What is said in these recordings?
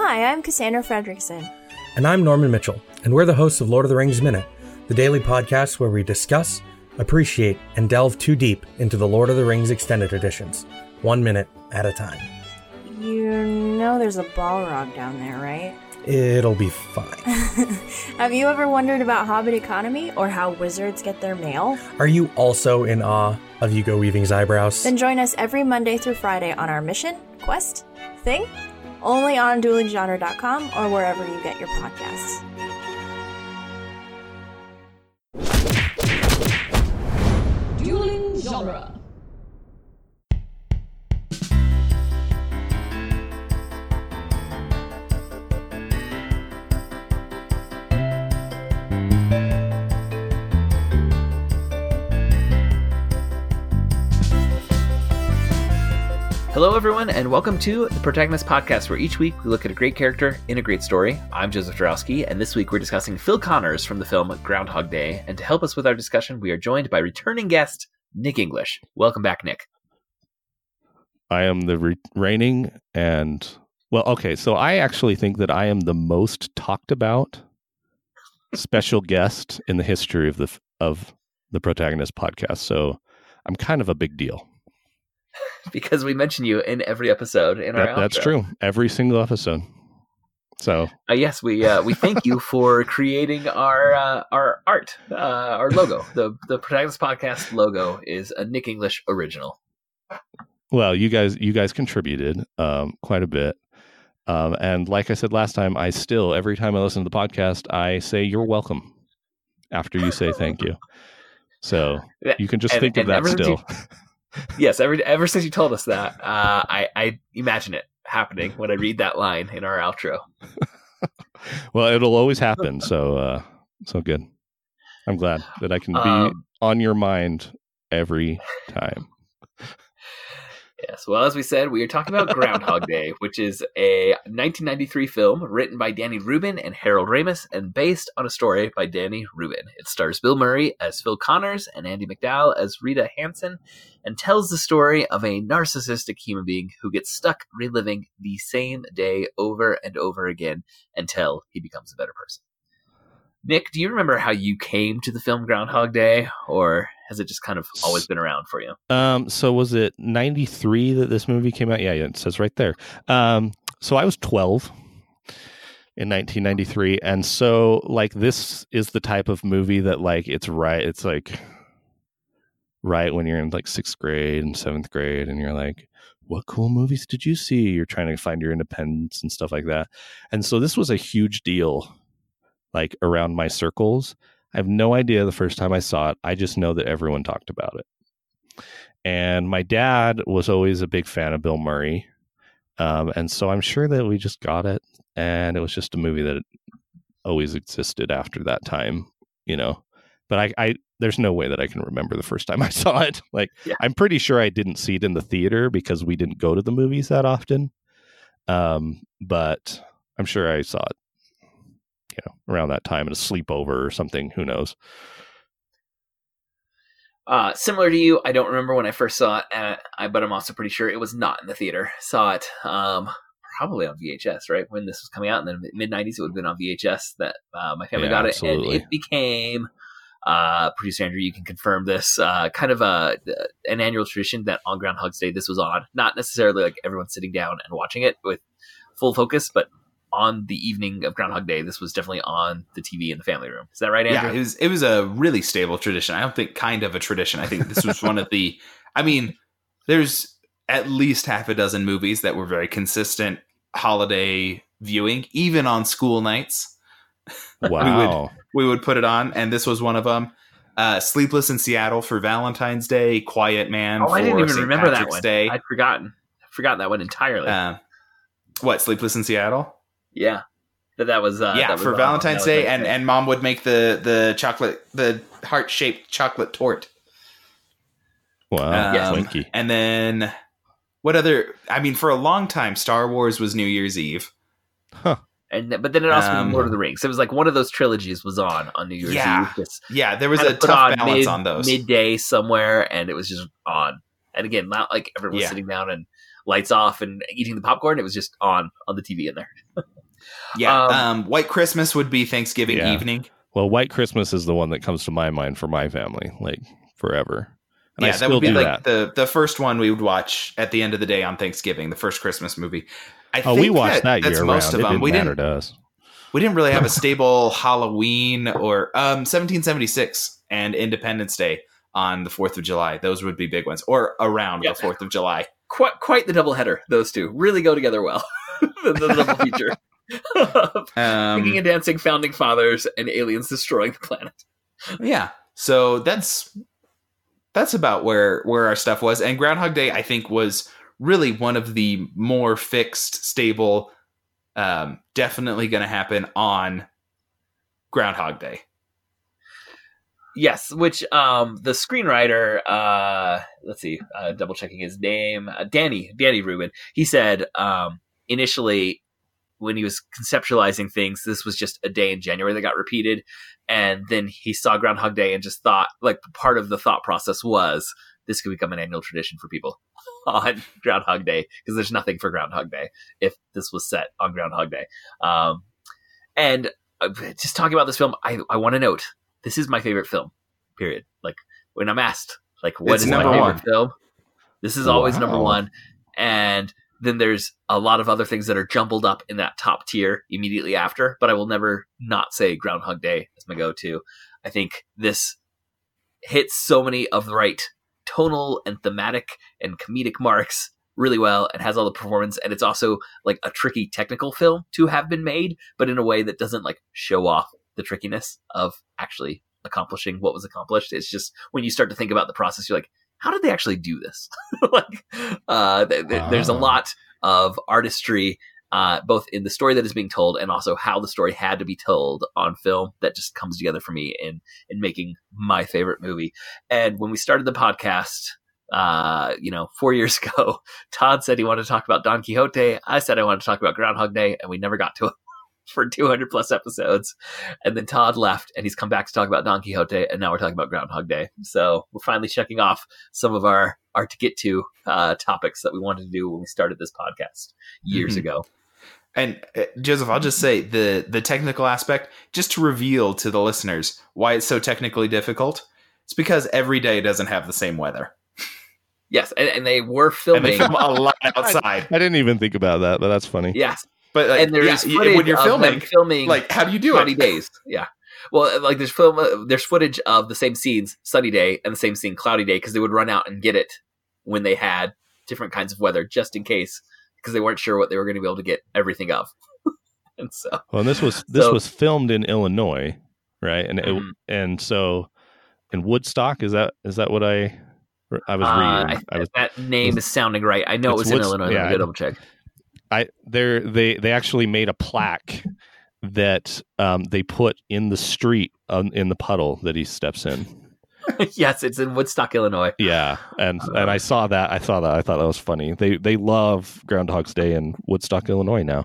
Hi, I'm Cassandra Fredrickson. And I'm Norman Mitchell, and we're the hosts of Lord of the Rings Minute, the daily podcast where we discuss, appreciate, and delve too deep into the Lord of the Rings extended editions, one minute at a time. You know there's a Balrog down there, right? It'll be fine. Have you ever wondered about Hobbit economy or how wizards get their mail? Are you also in awe of Hugo Weaving's eyebrows? Then join us every Monday through Friday on our mission, quest, thing, only on duelinggenre.com or wherever you get your podcasts. Dueling genre. Hello, everyone, and welcome to the Protagonist Podcast, where each week we look at a great character in a great story. I'm Joseph Jarowski, and this week we're discussing Phil Connors from the film Groundhog Day. And to help us with our discussion, we are joined by returning guest Nik English. Welcome back, Nik. I am the re- reigning and well, okay. So I actually think that I am the most talked about special guest in the history of the of the Protagonist Podcast. So I'm kind of a big deal. Because we mention you in every episode in our That- that's true. Every single episode. So Uh, yes, we uh, we thank you for creating our uh, our art, uh, our logo. The the Protagonist Podcast logo is a Nik English original. Well, you guys, you guys contributed um, quite a bit, um, and like I said last time, I still every time I listen to the podcast, I say you're welcome after you say thank you. So you can just and- think of that still. Yes, ever ever since you told us that, uh, I I imagine it happening when I read that line in our outro. well, it'll always happen. So, uh, so good. I'm glad that I can be Um, on your mind every time. Yes. Well, as we said, we are talking about Groundhog Day, which is a 1993 film written by Danny Rubin and Harold Ramis and based on a story by Danny Rubin. It stars Bill Murray as Phil Connors and Andie MacDowell as Rita Hansen and tells the story of a narcissistic human being who gets stuck reliving the same day over and over again until he becomes a better person. Nik, do you remember how you came to the film Groundhog Day, or has it just kind of always been around for you? Um, so was it 93 that this movie came out? Yeah, it says right there. Um, so I was 12 in 1993 and so like this is the type of movie that like it's right it's like right when you're in like 6th grade and 7th grade and you're like what cool movies did you see you're trying to find your independence and stuff like that and so this was a huge deal like around my circles i have no idea the first time i saw it i just know that everyone talked about it. And my dad was always a big fan of bill murray um, and so i'm sure that we just got it and it was just a movie that always existed after that time you know? But i, I there's no way that i can remember the first time i saw it. Like Yeah. i'm pretty sure i didn't see it in the theater because we didn't go to the movies that often um, but i'm sure i saw it you know around that time at a sleepover or something who knows Uh, similar to you, I don't remember when I first saw it, uh, I, but I'm also pretty sure it was not in the theater. Saw it um, probably on VHS, right when this was coming out, in the mid '90s it would have been on VHS that uh, my family Yeah, got it, absolutely. and it became. Uh, producer Andrew, you can confirm this. Uh, kind of a an annual tradition that on Groundhog's Day this was on. Not necessarily like everyone sitting down and watching it with full focus, but on the evening of Groundhog Day, this was definitely on the TV in the family room. Is that right, Andrew? Yeah, it was it was a really stable tradition. I don't think kind of a tradition. I think this was one of the. I mean, there's at least half a dozen movies that were very consistent holiday viewing, even on school nights. wow We would put it on, and this was one of them. Uh, Sleepless in Seattle for Valentine's Day, Quiet Man oh, for I didn't even St. remember that one. Day. I'd forgotten. Forgotten that one entirely. Uh, what Sleepless in Seattle? Yeah, that that was uh, yeah, that was for Valentine's Day, and and mom would make the the chocolate the heart shaped chocolate torte. wow Yes. Um, Twinkie. And then what other? I mean, for a long time, Star Wars was New Year's Eve. Huh. and but then it also Um, was Lord of the Rings. It was like one of those trilogies was on on New Year's Yeah. Eve. Just Yeah, there was a put tough on balance mid- on those. midday somewhere, and it was just on. And again, not like everyone was Yeah. sitting down and lights off and eating the popcorn. It was just on on the TV in there. Yeah. Um, Um, White Christmas would be Thanksgiving Yeah. evening. Well, White Christmas is the one that comes to my mind for my family, like forever. And I yeah, that would be like that. the the first one we would watch at the end of the day on Thanksgiving, the first Christmas movie. I oh, we think watched that, that's year most round. of It them. didn't We matter didn't to us. we didn't really have a stable Halloween or um 1776 and Independence Day on the 4th of July. Those would be big ones or around Yeah. the 4th of July. Quite quite the double header. Those two really go together well. the, the double feature. Um, Singing and dancing, founding fathers, and aliens destroying the planet. yeah. So that's that's about where where our stuff was and Groundhog Day I think was really one of the more fixed stable um definitely going to happen on Groundhog Day. Yes, which um the screenwriter uh let's see, uh double checking his name, uh, Danny, Danny Rubin. He said um initially when he was conceptualizing things, this was just a day in January that got repeated and then he saw Groundhog Day and just thought like part of the thought process was this could become an annual tradition for people on Groundhog Day because there's nothing for Groundhog Day if this was set on Groundhog Day. Um and uh, just talking about this film, I I want to note this is my favorite film. Period. Like when I'm asked, like what It's is my favorite one. film? This is always number one. And then there's a lot of other things that are jumbled up in that top tier immediately after, but I will never not say Groundhog Day as my go-to. I think this hits so many of the right tonal and thematic and comedic marks really well and has all the performance and it's also like a tricky technical film to have been made but in a way that doesn't like show off the trickiness of actually accomplishing what was accomplished it's just when you start to think about the process you're like how did they actually do this? Like uh th- th- there's a lot of artistry uh, both in the story that is being told and also how the story had to be told on film that just comes together for me in in making my favorite movie. And when we started the podcast uh, you know, four years ago, Todd said he wanted to talk about Don Quixote. I said I wanted to talk about Groundhog Day, and we never got to it for 200 plus episodes. And then Todd left, and he's come back to talk about Don Quixote, and now we're talking about Groundhog Day. So we're finally checking off some of our our to get to uh, topics that we wanted to do when we started this podcast years Mhm. ago. And uh, Joseph, I'll just say the the technical aspect, just to reveal to the listeners why it's so technically difficult. It's because every day doesn't have the same weather, Yes, and, and they were and filming. they film a lot outside. I didn't even think about that, but that's funny. yes, But like, and there's yeah, footage when you're of filming, filming like how do you do sunny it? days. Yeah. Well, like there's film, uh, there's footage of the same scenes, sunny day, and the same scene, cloudy day, because they would run out and get it when they had different kinds of weather, just in case, because they weren't sure what they were going to be able to get everything of. and so, Well, and this was this So- was filmed in Illinois, right? And it, Mhm. and so in Woodstock is that is that what I I was uh, reading? I, I was that name is sounding right. I know it was in Woods- Illinois. yeah, Let me I- double check. I they they they actually made a plaque that um, they put in the street um, in the puddle that he steps in. yes, it's in Woodstock, Illinois. Yeah, and and I saw that. I saw that. I thought that was funny. They they love Groundhog's Day in Woodstock, Illinois now,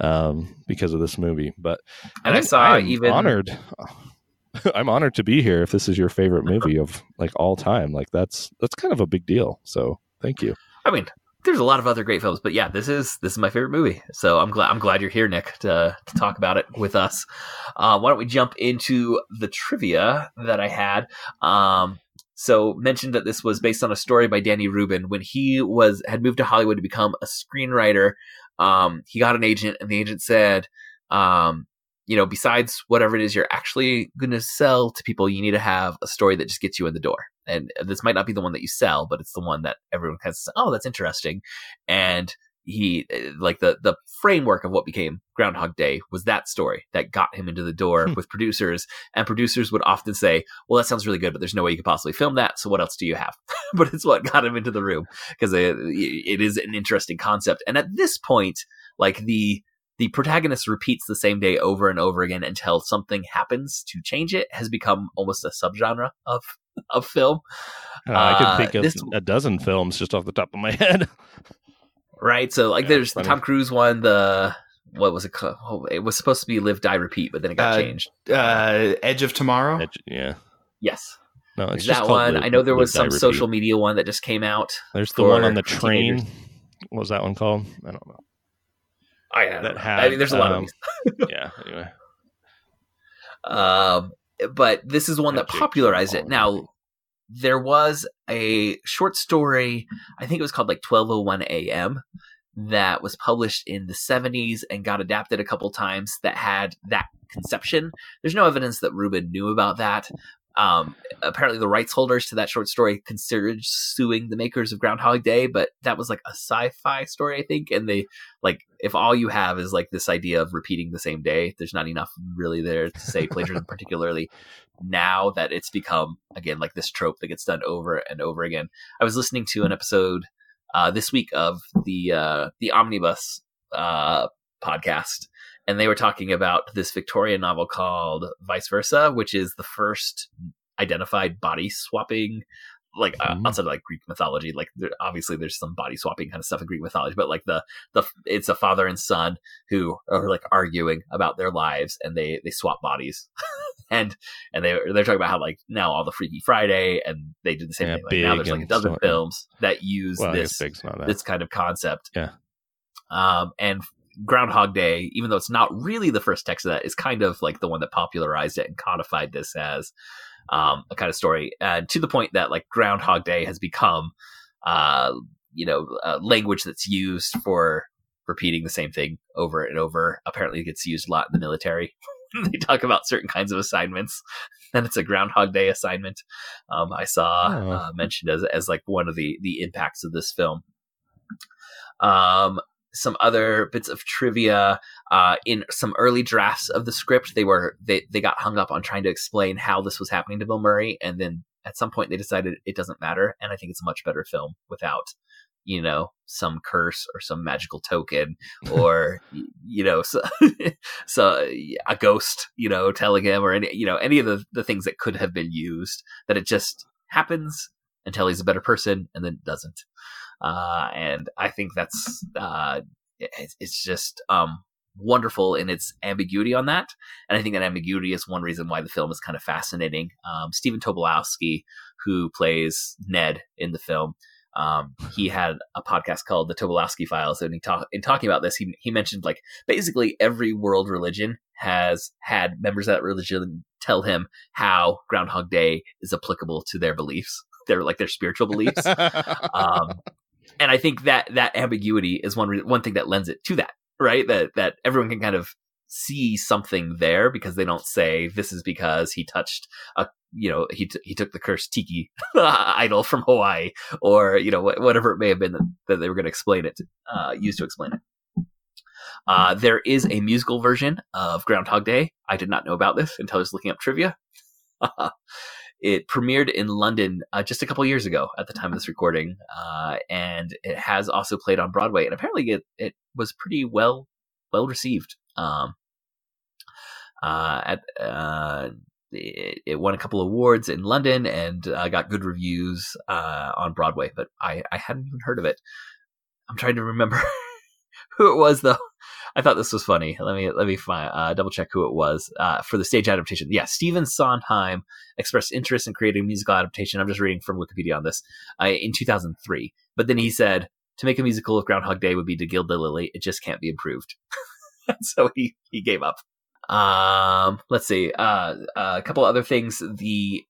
um, because of this movie. But And I I'm- saw am even- honored. I'm honored to be here. If this is your favorite movie of like all time, like that's that's kind of a big deal. So thank you. I mean, there's a lot of other great films, but yeah, this is this is my favorite movie. So I'm glad I'm glad you're here, Nik, to to talk about it with us. Uh, why don't we jump into the trivia that I had? Um, so mentioned that this was based on a story by Danny Rubin when he was had moved to Hollywood to become a screenwriter. Um, he got an agent, and the agent said, um, you know, besides whatever it is you're actually going to sell to people, you need to have a story that just gets you in the door. And this might not be the one that you sell, but it's the one that everyone kind of says, "Oh, that's interesting." And he, like the the framework of what became Groundhog Day was that story that got him into the door Hmm. with producers. And producers would often say, "Well, that sounds really good, but there's no way you could possibly film that. So what else do you have?" but it's what got him into the room because it, it is an interesting concept. And at this point, like the the protagonist repeats the same day over and over again until something happens to change it has become almost a subgenre of of film Uh, I Uh, could think of this- a dozen films just off the top of my head. right so like Yeah, there's the tom cruise one the what was it called oh, it was supposed to be live die repeat but then it got Uh, changed Uh, Edge of Tomorrow. Edge- yeah, yes no, it's just that one Live- i know there was Die, some Repeat. social media one that just came out There's the one for on the train. teenagers. what was that one called? I don't know. I, don't That know. had, I mean, there's a lot um, of these. Yeah. Anyway. Um, but this is one that popularized it. Now, there was a short story, I think it was called like 1201 AM, that was published in the 70s and got adapted a couple times that had that conception. There's no evidence that Rubin knew about that. Um, apparently, the rights holders to that short story considered suing the makers of Groundhog Day, but that was like a sci-fi story, I think. And they like, if all you have is like this idea of repeating the same day, there's not enough really there to say plagiarism, particularly now that it's become again like this trope that gets done over and over again. I was listening to an episode uh, this week of the uh, the Omnibus uh, podcast, and they were talking about this Victorian novel called Vice Versa, which is the first identified body swapping. Like uh, Mm. outside of like Greek mythology, like there, obviously there's some body swapping kind of stuff in Greek mythology, but like the the it's a father and son who are like arguing about their lives and they they swap bodies, and and they they're talking about how like now all the Freaky Friday and they did the same Yeah, thing. Like now there's like a dozen films that use Well, this guess Big's not that. this kind of concept. Yeah. Um, and Groundhog Day, even though it's not really the first text of that, is kind of like the one that popularized it and codified this as um, a kind of story. And to the point that like Groundhog Day has become, uh, you know, a language that's used for repeating the same thing over and over. Apparently, it gets used a lot in the military. they talk about certain kinds of assignments, and it's a Groundhog Day assignment. Um, I saw Oh. uh, mentioned as as like one of the the impacts of this film. Um, some other bits of trivia uh, in some early drafts of the script, they were they they got hung up on trying to explain how this was happening to Bill Murray, and then at some point they decided it doesn't matter, and I think it's a much better film without you know some curse or some magical token or you know so, so a ghost you know telling him or any you know any of the, the things that could have been used that it just happens until he's a better person and then doesn't uh, and I think that's uh, it, it's just um, wonderful in its ambiguity on that, and I think that ambiguity is one reason why the film is kind of fascinating. Um, Stephen Tobolowsky, who plays Ned in the film, um, he had a podcast called the Tobolowsky Files, and he talk in talking about this, he he mentioned like basically every world religion has had members of that religion tell him how Groundhog Day is applicable to their beliefs, their like their spiritual beliefs. Um, and I think that that ambiguity is one one thing that lends it to that, right? That that everyone can kind of see something there because they don't say this is because he touched a you know he t- he took the cursed tiki idol from Hawaii or you know wh- whatever it may have been that, that they were going to explain it uh, use to explain it. Uh, there is a musical version of Groundhog Day. I did not know about this until I was looking up trivia. it premiered in London uh, just a couple years ago at the time of this recording, uh, and it has also played on Broadway. And apparently, it, it was pretty well well received. Um, uh, at uh, it, it won a couple awards in London and uh, got good reviews uh, on Broadway, but I, I hadn't even heard of it. I'm trying to remember who it was though. I thought this was funny. Let me let me find uh, double check who it was uh, for the stage adaptation. Yeah, Stephen Sondheim expressed interest in creating a musical adaptation. I'm just reading from Wikipedia on this uh, in 2003. But then he said to make a musical of Groundhog Day would be to gild the lily. It just can't be improved. so he he gave up. Um, let's see. Uh, a couple other things. The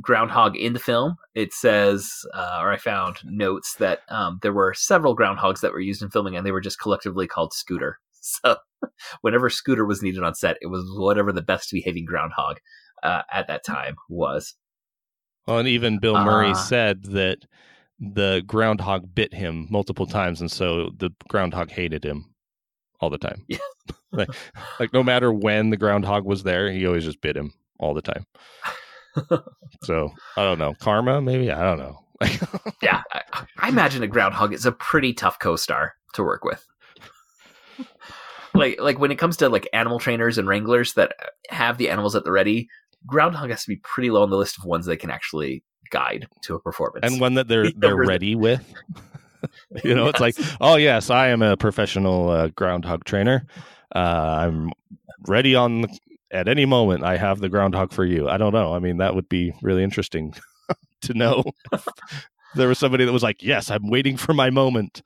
groundhog in the film. It says, uh, or I found notes that um, there were several groundhogs that were used in filming, and they were just collectively called Scooter. So whenever Scooter was needed on set, it was whatever the best behaving groundhog uh, at that time was. Well, and even Bill Murray Uh, said that the groundhog bit him multiple times, and so the groundhog hated him all the time. Yeah. like, like no matter when the groundhog was there, he always just bit him all the time. so I don't know, karma maybe I don't know. yeah, I, I imagine a groundhog is a pretty tough co-star to work with. Like, like when it comes to like animal trainers and wranglers that have the animals at the ready, groundhog has to be pretty low on the list of ones they can actually guide to a performance. and one that they're He they're ready with. you know, it's like, oh yes, I am a professional uh, groundhog trainer. Uh, I'm ready on the, at any moment. I have the groundhog for you. I don't know. I mean, that would be really interesting to know. there was somebody that was like, yes, I'm waiting for my moment.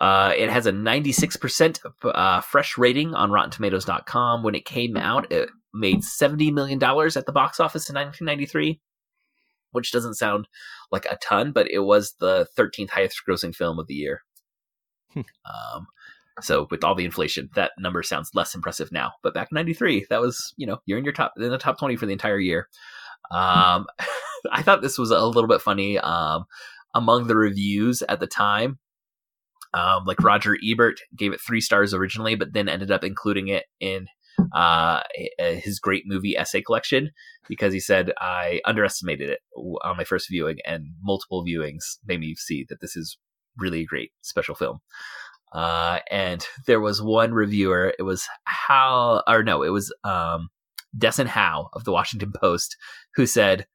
Uh, it has a 96% uh, fresh rating on RottenTomatoes.com. When it came out, it made $70 million at the box office in 1993, which doesn't sound like a ton, but it was the 13th highest grossing film of the year. Hmm. um, so with all the inflation, that number sounds less impressive now. But back in '93, that was you know you're in your top in the top 20 for the entire year. Um, I thought this was a little bit funny. Um, among the reviews at the time, um, like Roger Ebert gave it three stars originally, but then ended up including it in uh, his great movie essay collection because he said I underestimated it on my first viewing, and multiple viewings made me see that this is really a great special film. Uh, and there was one reviewer. It was Hal, or no, it was um, Desson Howe of the Washington Post, who said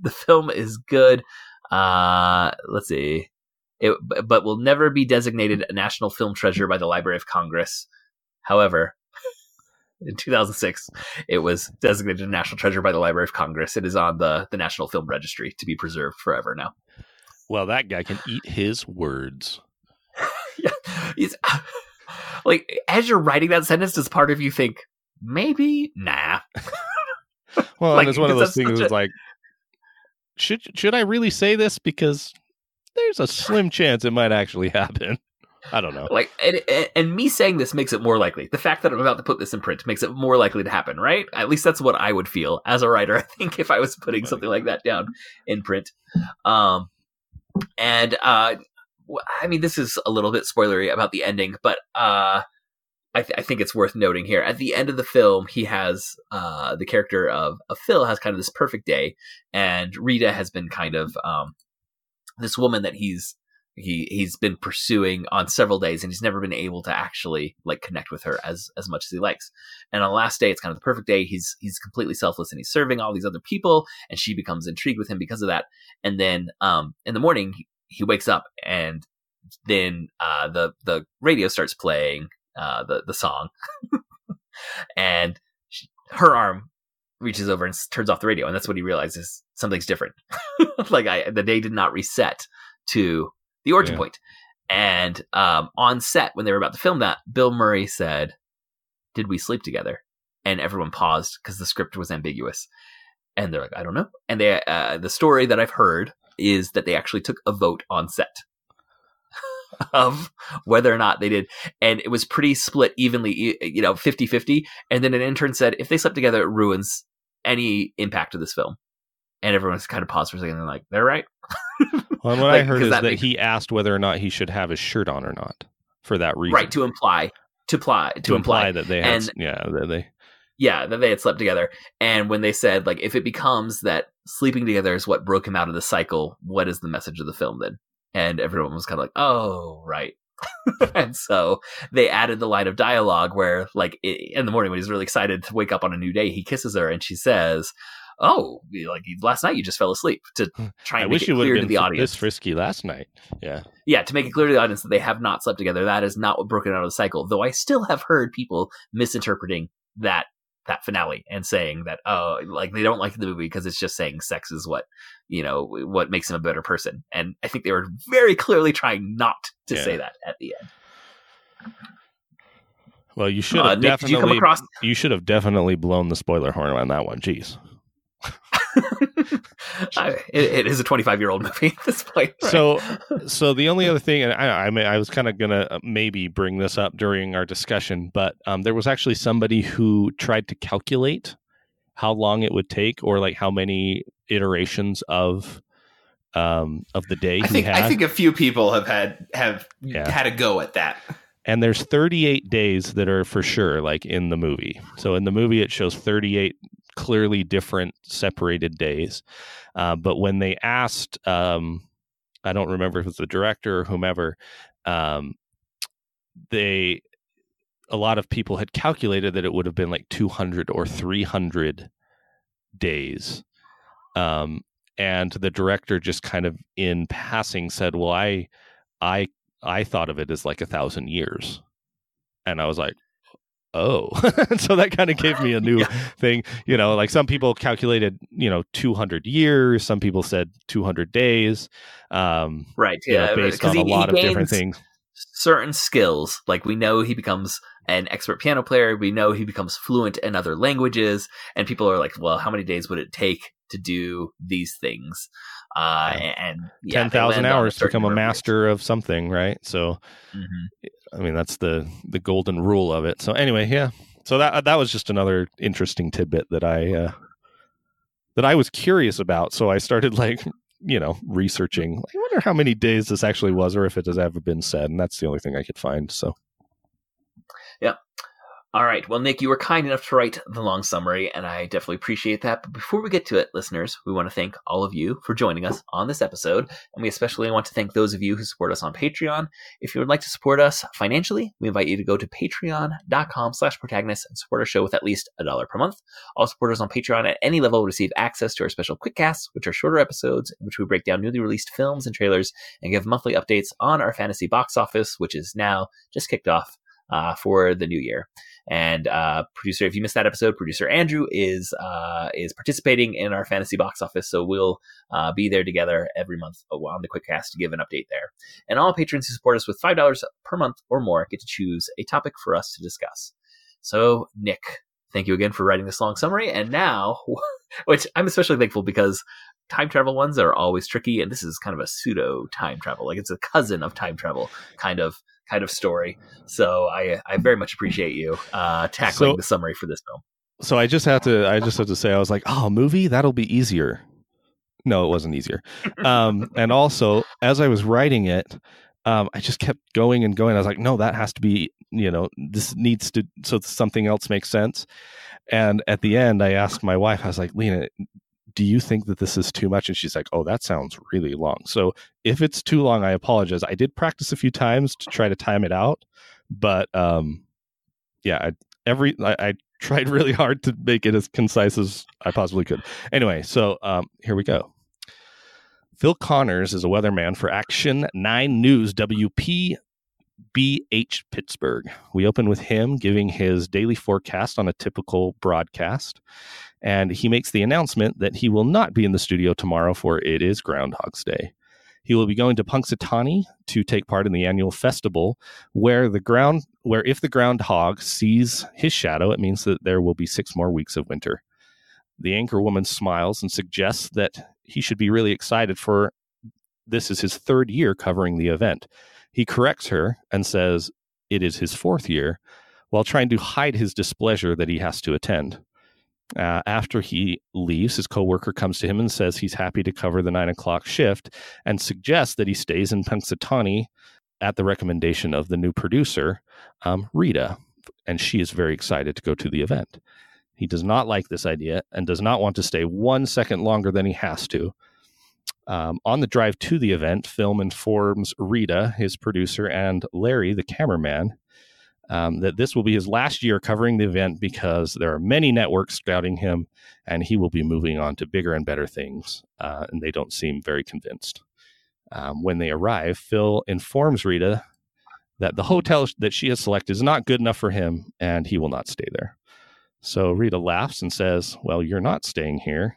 the film is good. Uh, let's see, it, but will never be designated a national film treasure by the Library of Congress. However, in 2006, it was designated a national treasure by the Library of Congress. It is on the the National Film Registry to be preserved forever now. Well, that guy can eat his words. yeah, he's like as you're writing that sentence, does part of you think maybe nah? Well, Like, it's one of those things. A- like, should should I really say this? Because there's a slim chance it might actually happen. I don't know. Like, and, and, me saying this makes it more likely. The fact that I'm about to put this in print makes it more likely to happen, right? At least that's what I would feel as a writer. I think if I was putting something like that down in print. Um, and uh, I mean, this is a little bit spoilery about the ending, but uh, I, th- I think it's worth noting here. At the end of the film, he has uh, the character of, of Phil has kind of this perfect day, and Rita has been kind of um, this woman that he's he he's been pursuing on several days and he's never been able to actually like connect with her as as much as he likes. And on the last day it's kind of the perfect day. He's he's completely selfless and he's serving all these other people and she becomes intrigued with him because of that. And then um in the morning he, he wakes up and then uh the the radio starts playing uh the the song. And she, her arm reaches over and turns off the radio and that's when he realizes something's different like i the day did not reset to the origin Yeah. point. And um, on set, when they were about to film that, Bill Murray said, Did we sleep together? And everyone paused because the script was ambiguous. And they're like, I don't know. And they, uh, the story that I've heard is that they actually took a vote on set of whether or not they did. And it was pretty split evenly, you know, 50 50. And then an intern said, if they slept together, it ruins any impact of this film. And everyone's kind of paused for a second. And they're like, they're right. Well, and what Like, I heard is that that, makes- he asked whether or not he should have his shirt on or not for that reason. Right. To imply, to imply, to, to imply, imply that they had, And- yeah, that they yeah, that they had slept together. And when they said, like, if it becomes that sleeping together is what broke him out of the cycle, what is the message of the film then? And everyone was kind of like, oh, right. and so they added the line of dialogue where, like, in the morning when he's really excited to wake up on a new day, he kisses her and she says, oh, like last night you just fell asleep to hmm. try I and make wish it you would clear have to been the audience. this frisky last night. Yeah. yeah, to make it clear to the audience that they have not slept together. That is not what broken out of the cycle. Though I still have heard people misinterpreting that that finale and saying that oh, like they don't like the movie because it's just saying sex is what you know what makes him a better person. And I think they were very clearly trying not to Yeah. say that at the end. Well, you should Uh, have Nik, did you definitely across? you should have definitely blown the spoiler horn on that one. Jeez. I- it, it is a 25 year old movie at this point. right? So, so the only other thing, and I, I mean, I was kind of gonna uh, maybe bring this up during our discussion, but um, there was actually somebody who tried to calculate how long it would take, or like how many iterations of um, of the day I think. I think a few people have had have Yeah. had a go at that. and there's 38 days that are for sure like in the movie so in the movie it shows 38 clearly different separated days uh, but when they asked um, i don't remember if it was the director or whomever um, they a lot of people had calculated that it would have been like 200 or 300 days um, and the director just kind of in passing said well i i I thought of it as like a thousand years. And I was like, oh. so that kind of gave me a new Yeah. thing. You know, like some people calculated, you know, 200 years, some people said 200 days, um, right, you know, yeah, based because on he, a lot of different things. certain skills. Like we know he becomes an expert piano player. We know he becomes fluent in other languages, and people are like, "Well, how many days would it take to do these things?" Uh, and yeah, ten they thousand land on hours to become a master of something, right? So, years. I mean, that's the the golden rule of it. So anyway, yeah. So that that was just another interesting tidbit that I uh, that I was curious about. So I started like you know researching. I wonder how many days this actually was, or if it has ever been said. And that's the only thing I could find. So All right. Well, Nik, you were kind enough to write the long summary, and I definitely appreciate that. But before we get to it, listeners, we want to thank all of you for joining us on this episode. And we especially want to thank those of you who support us on Patreon. If you would like to support us financially, we invite you to go to patreon.com slash protagonist and support our show with at least a dollar per month. All supporters on Patreon at any level receive access to our special quickcasts, which are shorter episodes in which we break down newly released films and trailers and give monthly updates on our fantasy box office, which is now just kicked off uh, for the new year. And uh, producer, if you missed that episode, producer Andrew is uh, is participating in our fantasy box office, so we'll uh, be there together every month on the Quickcast to give an update there. And all patrons who support us with five dollars per month or more get to choose a topic for us to discuss. So, Nik, thank you again for writing this long summary. And now, which I'm especially thankful because time travel ones are always tricky, and this is kind of a pseudo time travel, like it's a cousin of time travel kind of kind of story. So I I very much appreciate you uh, tackling So- the summary for this film. so I just have to I just have to say I was like, oh, movie that'll be easier. No, it wasn't easier. Um, and also, as I was writing it, um, I just kept going and going. I was like, no, that has to be you know this needs to so something else makes sense. And at the end, I asked my wife, I was like, Lena, do you think that this is too much? And she's like, oh, that sounds really long. So if it's too long, I apologize. I did practice a few times to try to time it out, but um, yeah, I, every I, I tried really hard to make it as concise as I possibly could. Anyway, so um, here we go. Phil Connors is a weatherman for Action 9 News WP BH Pittsburgh. We open with him giving his daily forecast on a typical broadcast. And he makes the announcement that he will not be in the studio tomorrow, for it is Groundhog's Day. He will be going to Punxsutawney to take part in the annual festival, where the ground, where if the groundhog sees his shadow, it means that there will be six more weeks of winter. The anchor woman smiles and suggests that he should be really excited for this is his third year covering the event. He corrects her and says it is his fourth year, while trying to hide his displeasure that he has to attend. Uh, after he leaves, his coworker comes to him and says he's happy to cover the nine o'clock shift and suggests that he stays in Punxsutawney at the recommendation of the new producer, um, Rita, and she is very excited to go to the event. He does not like this idea and does not want to stay one second longer than he has to. Um, on the drive to the event, Phil informs Rita, his producer, and Larry, the cameraman, um, that this will be his last year covering the event because there are many networks scouting him and he will be moving on to bigger and better things. Uh, and they don't seem very convinced. Um, when they arrive, Phil informs Rita that the hotel that she has selected is not good enough for him and he will not stay there. So Rita laughs and says, Well, you're not staying here.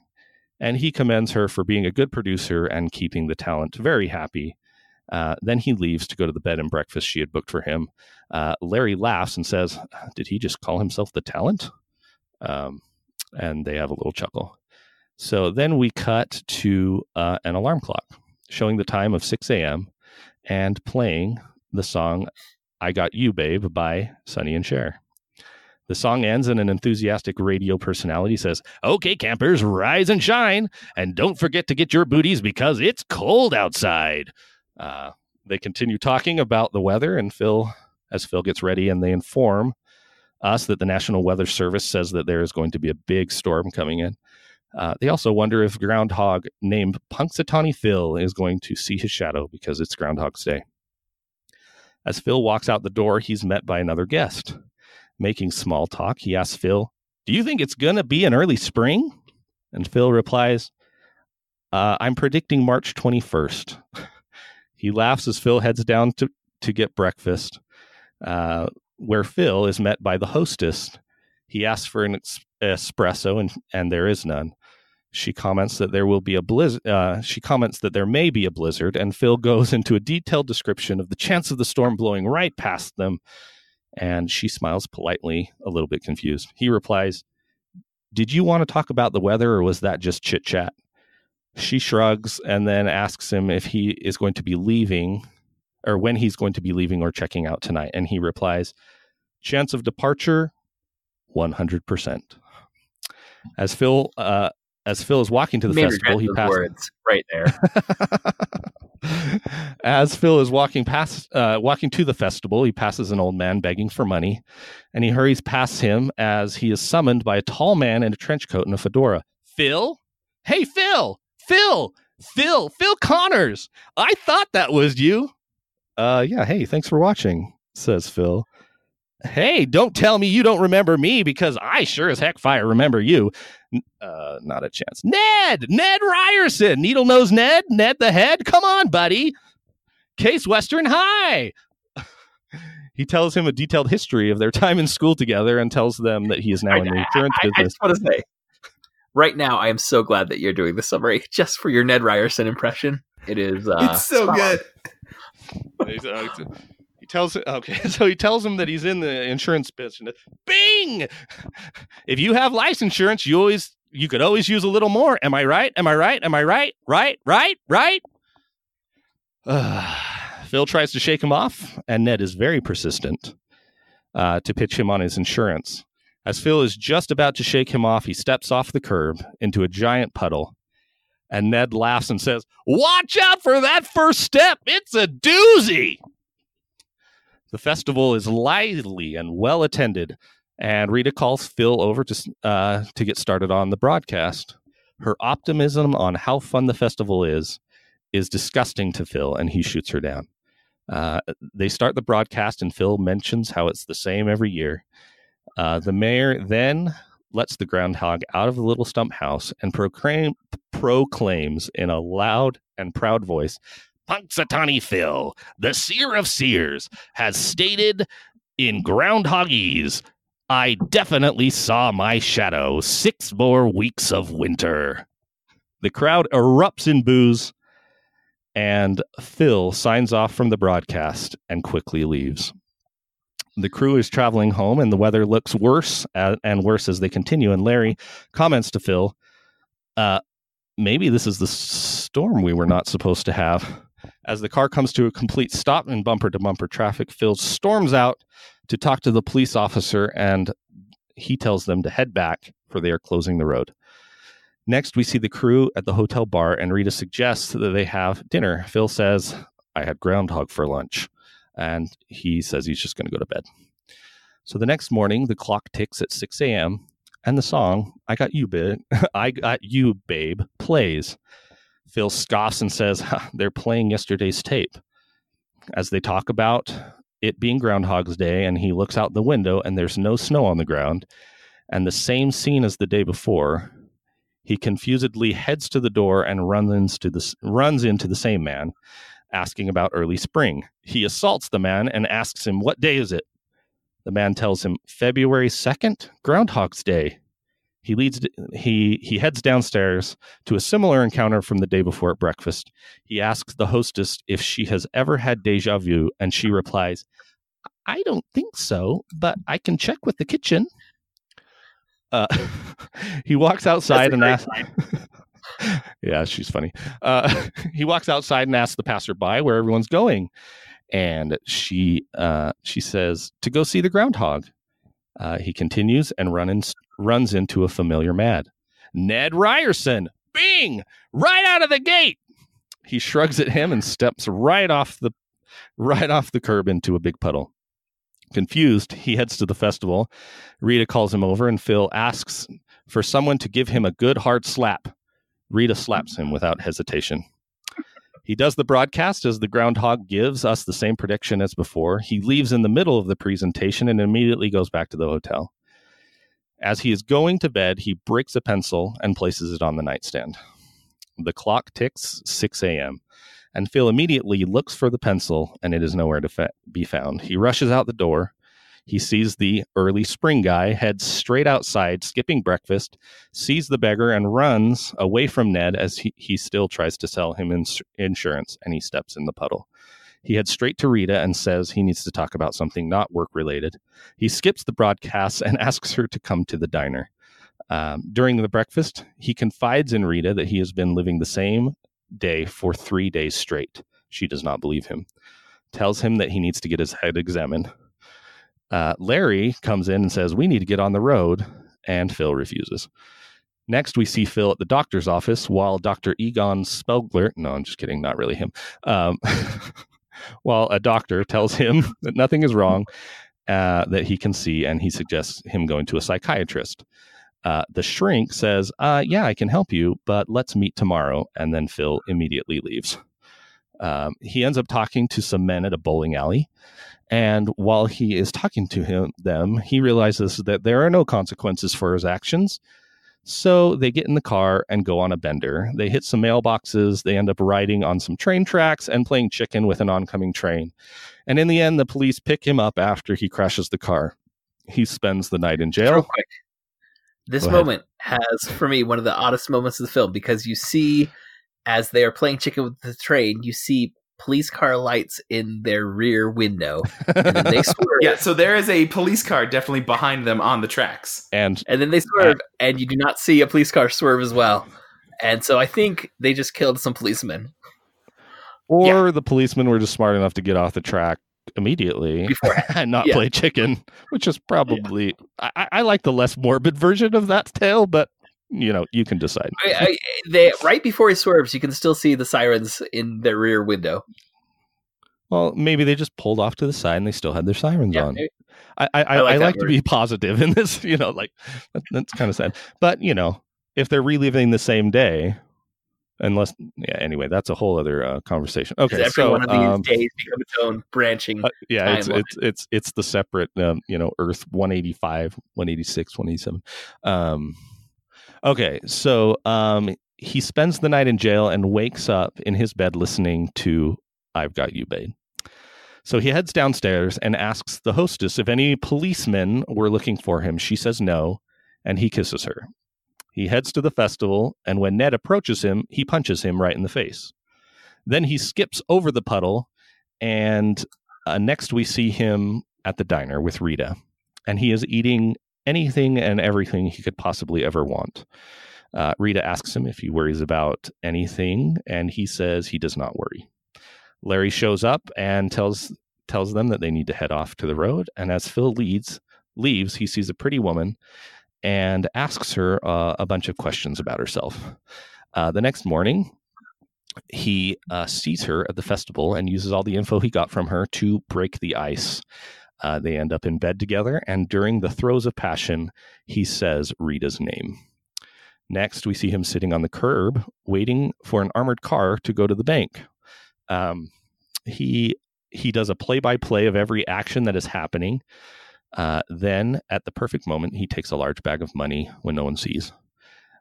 And he commends her for being a good producer and keeping the talent very happy. Uh, then he leaves to go to the bed and breakfast she had booked for him. Uh, Larry laughs and says, Did he just call himself the talent? Um, and they have a little chuckle. So then we cut to uh, an alarm clock showing the time of 6 a.m. and playing the song I Got You, Babe by Sonny and Cher. The song ends and an enthusiastic radio personality says, Okay, campers, rise and shine. And don't forget to get your booties because it's cold outside. Uh, they continue talking about the weather, and Phil, as Phil gets ready, and they inform us that the National Weather Service says that there is going to be a big storm coming in. Uh, they also wonder if groundhog named Punxsutawney Phil is going to see his shadow because it's Groundhog's Day. As Phil walks out the door, he's met by another guest. Making small talk, he asks Phil, Do you think it's going to be an early spring? And Phil replies, uh, I'm predicting March 21st. he laughs as Phil heads down to, to get breakfast, uh, where Phil is met by the hostess. He asks for an es- espresso, and, and there is none. She comments that there will be a blizzard. Uh, she comments that there may be a blizzard, and Phil goes into a detailed description of the chance of the storm blowing right past them. And she smiles politely, a little bit confused. He replies, Did you want to talk about the weather, or was that just chit chat? She shrugs and then asks him if he is going to be leaving, or when he's going to be leaving or checking out tonight. And he replies, Chance of departure, 100%. As Phil uh, as Phil is walking to the festival, he passes. words right there. As Phil is walking past, uh, walking to the festival, he passes an old man begging for money, and he hurries past him as he is summoned by a tall man in a trench coat and a fedora. Phil, hey Phil, Phil, Phil, Phil Connors. I thought that was you. Uh, yeah. Hey, thanks for watching," says Phil. Hey, don't tell me you don't remember me because I sure as heck fire remember you. Uh, not a chance. Ned, Ned Ryerson, Needle Nose Ned, Ned the Head. Come on, buddy. Case Western High. he tells him a detailed history of their time in school together and tells them that he is now in the insurance I, I business. just want to say, right now, I am so glad that you're doing the summary just for your Ned Ryerson impression. It is. Uh, it's so spot good. Uh, tells okay, so he tells him that he's in the insurance business. Bing! If you have life insurance, you always you could always use a little more. Am I right? Am I right? Am I right? Right? Right? Right? Phil tries to shake him off, and Ned is very persistent uh, to pitch him on his insurance. As Phil is just about to shake him off, he steps off the curb into a giant puddle. And Ned laughs and says, Watch out for that first step. It's a doozy. The festival is lively and well attended, and Rita calls Phil over to, uh, to get started on the broadcast. Her optimism on how fun the festival is is disgusting to Phil, and he shoots her down. Uh, they start the broadcast, and Phil mentions how it's the same every year. Uh, the mayor then lets the groundhog out of the little stump house and proclaim, proclaims in a loud and proud voice Punxsutawney Phil, the seer of seers, has stated in Groundhogese, I definitely saw my shadow six more weeks of winter. The crowd erupts in boos, and Phil signs off from the broadcast and quickly leaves. The crew is traveling home, and the weather looks worse and worse as they continue. And Larry comments to Phil, uh, maybe this is the storm we were not supposed to have. As the car comes to a complete stop in bumper to bumper traffic, Phil storms out to talk to the police officer and he tells them to head back for they are closing the road. Next, we see the crew at the hotel bar and Rita suggests that they have dinner. Phil says, I had groundhog for lunch. And he says he's just going to go to bed. So the next morning, the clock ticks at 6 a.m. and the song, I Got You, Babe, I Got You, Babe, plays. Phil scoffs and says, They're playing yesterday's tape. As they talk about it being Groundhog's Day, and he looks out the window and there's no snow on the ground, and the same scene as the day before, he confusedly heads to the door and runs into the, runs into the same man, asking about early spring. He assaults the man and asks him, What day is it? The man tells him, February 2nd, Groundhog's Day. He leads he he heads downstairs to a similar encounter from the day before at breakfast. He asks the hostess if she has ever had deja vu, and she replies, "I don't think so, but I can check with the kitchen." Uh, he walks outside and asks. yeah, she's funny. Uh, he walks outside and asks the passerby where everyone's going, and she uh, she says to go see the groundhog. Uh, he continues and run in, runs into a familiar mad. Ned Ryerson. Bing! Right out of the gate. He shrugs at him and steps right off the right off the curb into a big puddle. Confused, he heads to the festival. Rita calls him over and Phil asks for someone to give him a good hard slap. Rita slaps him without hesitation. He does the broadcast as the groundhog gives us the same prediction as before. He leaves in the middle of the presentation and immediately goes back to the hotel. As he is going to bed, he breaks a pencil and places it on the nightstand. The clock ticks 6 a.m., and Phil immediately looks for the pencil, and it is nowhere to fa- be found. He rushes out the door. He sees the early spring guy, heads straight outside, skipping breakfast, sees the beggar, and runs away from Ned as he, he still tries to sell him ins- insurance and he steps in the puddle. He heads straight to Rita and says he needs to talk about something not work related. He skips the broadcasts and asks her to come to the diner. Um, during the breakfast, he confides in Rita that he has been living the same day for three days straight. She does not believe him, tells him that he needs to get his head examined. Uh, Larry comes in and says, We need to get on the road, and Phil refuses. Next, we see Phil at the doctor's office while Dr. Egon Spengler, no, I'm just kidding, not really him, um, while a doctor tells him that nothing is wrong, uh, that he can see, and he suggests him going to a psychiatrist. Uh, the shrink says, uh, Yeah, I can help you, but let's meet tomorrow. And then Phil immediately leaves. Um, he ends up talking to some men at a bowling alley. And while he is talking to him, them, he realizes that there are no consequences for his actions. So they get in the car and go on a bender. They hit some mailboxes. They end up riding on some train tracks and playing chicken with an oncoming train. And in the end, the police pick him up after he crashes the car. He spends the night in Real jail. quick. This moment has, for me, one of the oddest moments of the film because you see, as they are playing chicken with the train, you see police car lights in their rear window, and then they swerve, Yeah, so there is a police car definitely behind them on the tracks. and and then they swerve, and you do not see a police car swerve as well. And so I think they just killed some policemen or the policemen were just smart enough to get off the track immediately and not Yeah. play chicken, which is probably I, I- I like the less morbid version of that tale, but you know you can decide. I, I, they right before he swerves, you can still see the sirens in their rear window. Well, maybe they just pulled off to the side and they still had their sirens Yeah, on. maybe. I I, I, like like to be positive in this. You know, like that, that's kind of sad. But you know, if they're reliving the same day, unless yeah. Anyway, that's a whole other uh, conversation. Okay, every so one of these um, days become its own branching. Uh, yeah, it's, it's it's it's the separate, um, you know, Earth 185, 186, 187. Um, okay, so um, he spends the night in jail and wakes up in his bed listening to "I've Got You, Babe." So he heads downstairs and asks the hostess if any policemen were looking for him. She says no, and he kisses her. He heads to the festival, and when Ned approaches him, he punches him right in the face. Then he skips over the puddle, and uh, next, we see him at the diner with Rita, and he is eating anything and everything he could possibly ever want. Uh, Rita asks him if he worries about anything, and he says he does not worry. Larry shows up and tells tells them that they need to head off to the road. And as Phil leads leaves, he sees a pretty woman and asks her uh, a bunch of questions about herself. Uh, the next morning, he uh, sees her at the festival and uses all the info he got from her to break the ice. Uh, they end up in bed together, and during the throes of passion, he says Rita's name. Next, we see him sitting on the curb, waiting for an armored car to go to the bank. Um, he he does a play by play of every action that is happening. Uh, then, at the perfect moment, he takes a large bag of money when no one sees.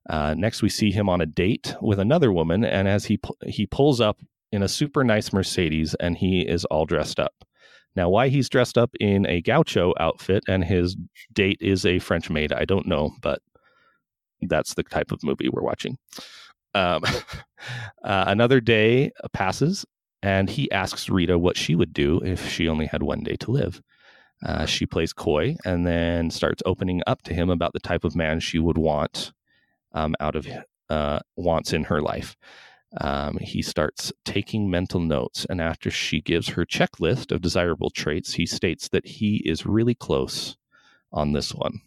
Uh, next, we see him on a date with another woman, and as he he pulls up in a super nice Mercedes, and he is all dressed up. Now, why he's dressed up in a gaucho outfit and his date is a French maid, I don't know, but that's the type of movie we're watching. Um, uh, another day passes, and he asks Rita what she would do if she only had one day to live. Uh, she plays coy and then starts opening up to him about the type of man she would want um, out of uh, wants in her life. Um, he starts taking mental notes, and after she gives her checklist of desirable traits, he states that he is really close on this one.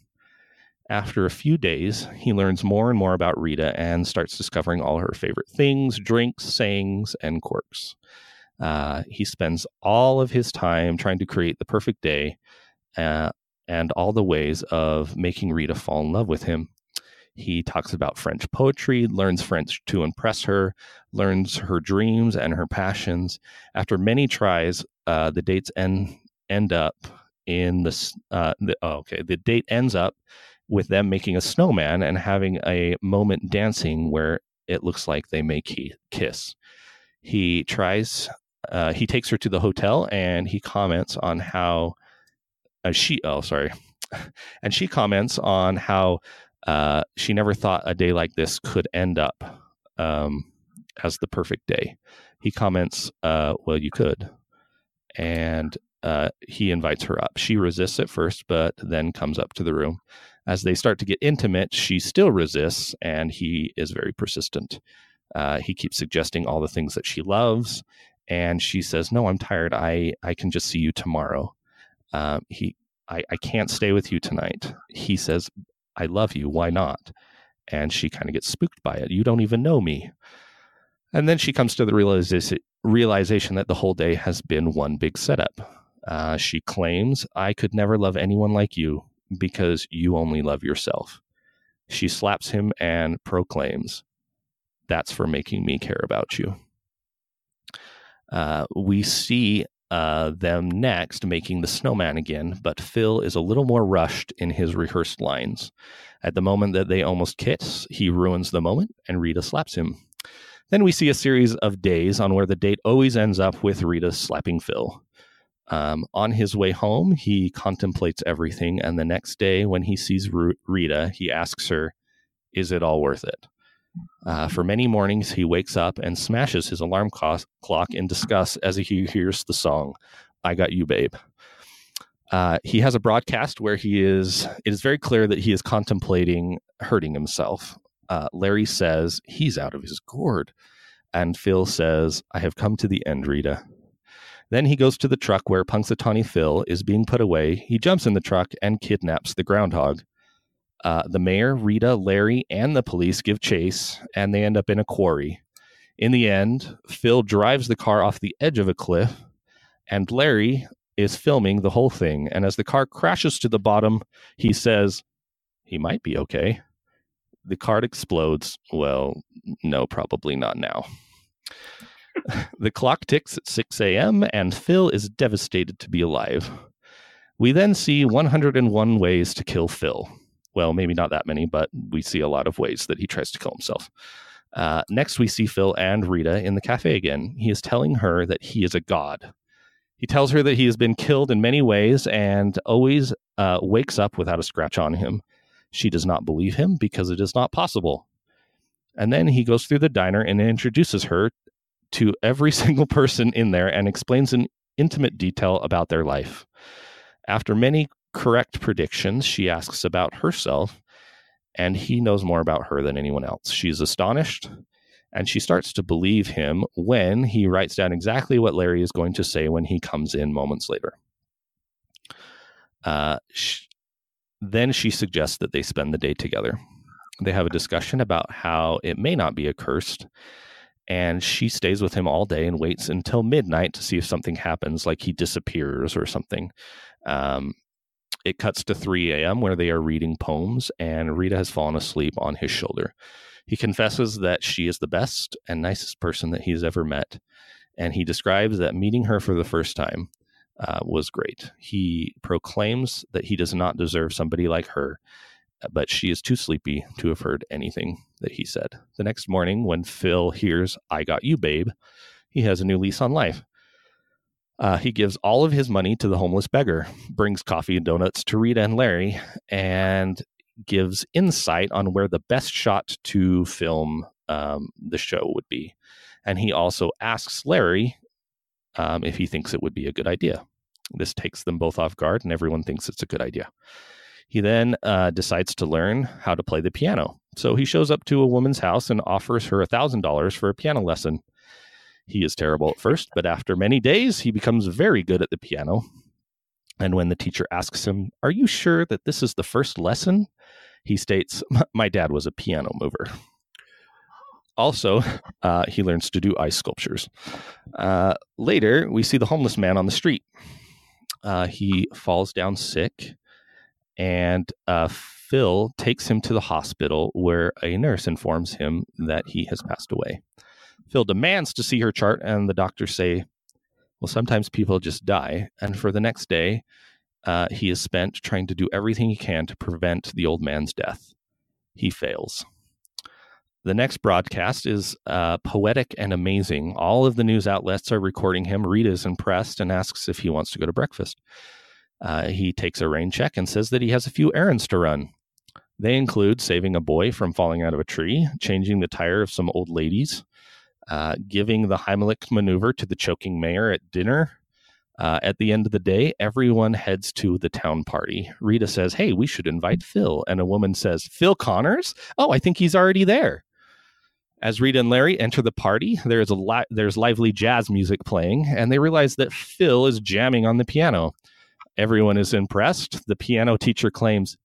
After a few days, he learns more and more about Rita and starts discovering all her favorite things, drinks, sayings, and quirks. Uh, he spends all of his time trying to create the perfect day uh, and all the ways of making Rita fall in love with him. He talks about French poetry, learns French to impress her, learns her dreams and her passions. After many tries, uh, the dates end end up in this. Uh, the, oh, okay, the date ends up with them making a snowman and having a moment dancing where it looks like they may ki- kiss. He tries. Uh, he takes her to the hotel and he comments on how uh, she oh sorry, and she comments on how uh, she never thought a day like this could end up um, as the perfect day. He comments, uh, "Well, you could," and uh, he invites her up. She resists at first, but then comes up to the room. As they start to get intimate, she still resists, and he is very persistent. Uh, he keeps suggesting all the things that she loves, and she says, "No, I'm tired. I I can just see you tomorrow." Uh, he, I, I can't stay with you tonight. He says, "I love you. Why not?" And she kind of gets spooked by it. You don't even know me. And then she comes to the realization that the whole day has been one big setup. Uh, she claims, I could never love anyone like you because you only love yourself. She slaps him and proclaims, That's for making me care about you. Uh, we see uh, them next making the snowman again, but Phil is a little more rushed in his rehearsed lines. At the moment that they almost kiss, he ruins the moment and Rita slaps him. Then we see a series of days on where the date always ends up with Rita slapping Phil. Um, on his way home, he contemplates everything, and the next day, when he sees Rita, he asks her, Is it all worth it? Uh, for many mornings, he wakes up and smashes his alarm clock in disgust as he hears the song, I Got You, Babe. Uh, he has a broadcast where he is, it is very clear that he is contemplating hurting himself. Uh, Larry says he's out of his gourd. And Phil says, I have come to the end, Rita. Then he goes to the truck where Punxsutawney Phil is being put away. He jumps in the truck and kidnaps the groundhog. Uh, the mayor, Rita, Larry, and the police give chase, and they end up in a quarry. In the end, Phil drives the car off the edge of a cliff, and Larry is filming the whole thing. And as the car crashes to the bottom, he says, He might be okay. The car explodes. Well, no, probably not now the clock ticks at 6 a.m., and Phil is devastated to be alive. We then see 101 ways to kill Phil. Well, maybe not that many, but we see a lot of ways that he tries to kill himself. Uh, next, we see Phil and Rita in the cafe again. He is telling her that he is a god. He tells her that he has been killed in many ways and always uh, wakes up without a scratch on him. She does not believe him because it is not possible. And then he goes through the diner and introduces her to every single person in there and explains in intimate detail about their life. After many correct predictions, she asks about herself, and he knows more about her than anyone else. She's astonished, and she starts to believe him when he writes down exactly what Larry is going to say when he comes in moments later. Uh, sh- then she suggests that they spend the day together. They have a discussion about how it may not be accursed and she stays with him all day and waits until midnight to see if something happens, like he disappears or something. Um, it cuts to 3 a.m. where they are reading poems, and Rita has fallen asleep on his shoulder. He confesses that she is the best and nicest person that he's ever met, and he describes that meeting her for the first time uh, was great. He proclaims that he does not deserve somebody like her but she is too sleepy to have heard anything that he said. The next morning, when Phil hears, I got you, babe, he has a new lease on life. Uh, he gives all of his money to the homeless beggar, brings coffee and donuts to Rita and Larry, and gives insight on where the best shot to film um, the show would be. And he also asks Larry um, if he thinks it would be a good idea. This takes them both off guard, and everyone thinks it's a good idea. He then uh, decides to learn how to play the piano. So he shows up to a woman's house and offers her $1,000 for a piano lesson. He is terrible at first, but after many days, he becomes very good at the piano. And when the teacher asks him, Are you sure that this is the first lesson? He states, My dad was a piano mover. Also, uh, he learns to do ice sculptures. Uh, later, we see the homeless man on the street. Uh, he falls down sick and uh, Phil takes him to the hospital where a nurse informs him that he has passed away. Phil demands to see her chart, and the doctors say, Well, sometimes people just die. And for the next day, uh, he is spent trying to do everything he can to prevent the old man's death. He fails. The next broadcast is uh, poetic and amazing. All of the news outlets are recording him. Rita is impressed and asks if he wants to go to breakfast. Uh, he takes a rain check and says that he has a few errands to run. They include saving a boy from falling out of a tree, changing the tire of some old ladies, uh, giving the Heimlich maneuver to the choking mayor at dinner. Uh, at the end of the day, everyone heads to the town party. Rita says, Hey, we should invite Phil. And a woman says, Phil Connors? Oh, I think he's already there. As Rita and Larry enter the party, there's a li- there's lively jazz music playing, and they realize that Phil is jamming on the piano. Everyone is impressed. The piano teacher claims,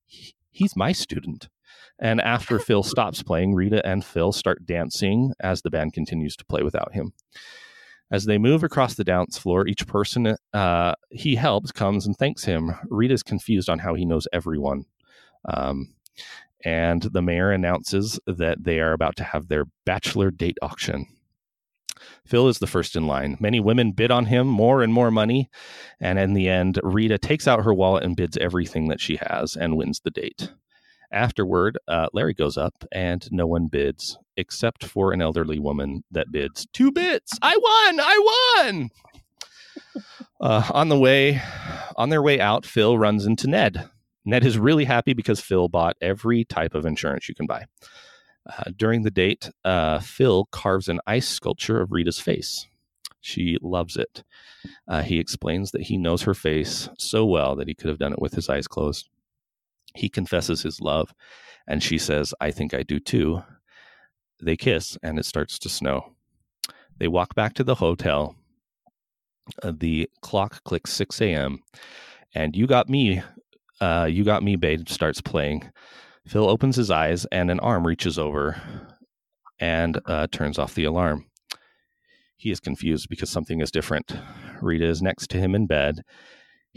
He's my student. And after Phil stops playing, Rita and Phil start dancing as the band continues to play without him. As they move across the dance floor, each person uh, he helps comes and thanks him. Rita's confused on how he knows everyone. Um, and the mayor announces that they are about to have their bachelor date auction. Phil is the first in line. Many women bid on him more and more money. And in the end, Rita takes out her wallet and bids everything that she has and wins the date. Afterward, uh, Larry goes up and no one bids except for an elderly woman that bids two bits. I won! I won! Uh, on the way, on their way out, Phil runs into Ned. Ned is really happy because Phil bought every type of insurance you can buy. Uh, during the date, uh, Phil carves an ice sculpture of Rita's face. She loves it. Uh, he explains that he knows her face so well that he could have done it with his eyes closed. He confesses his love, and she says, I think I do too. They kiss, and it starts to snow. They walk back to the hotel. Uh, the clock clicks 6 a.m., and You Got Me, uh, You Got Me, Babe starts playing. Phil opens his eyes, and an arm reaches over and uh, turns off the alarm. He is confused because something is different. Rita is next to him in bed,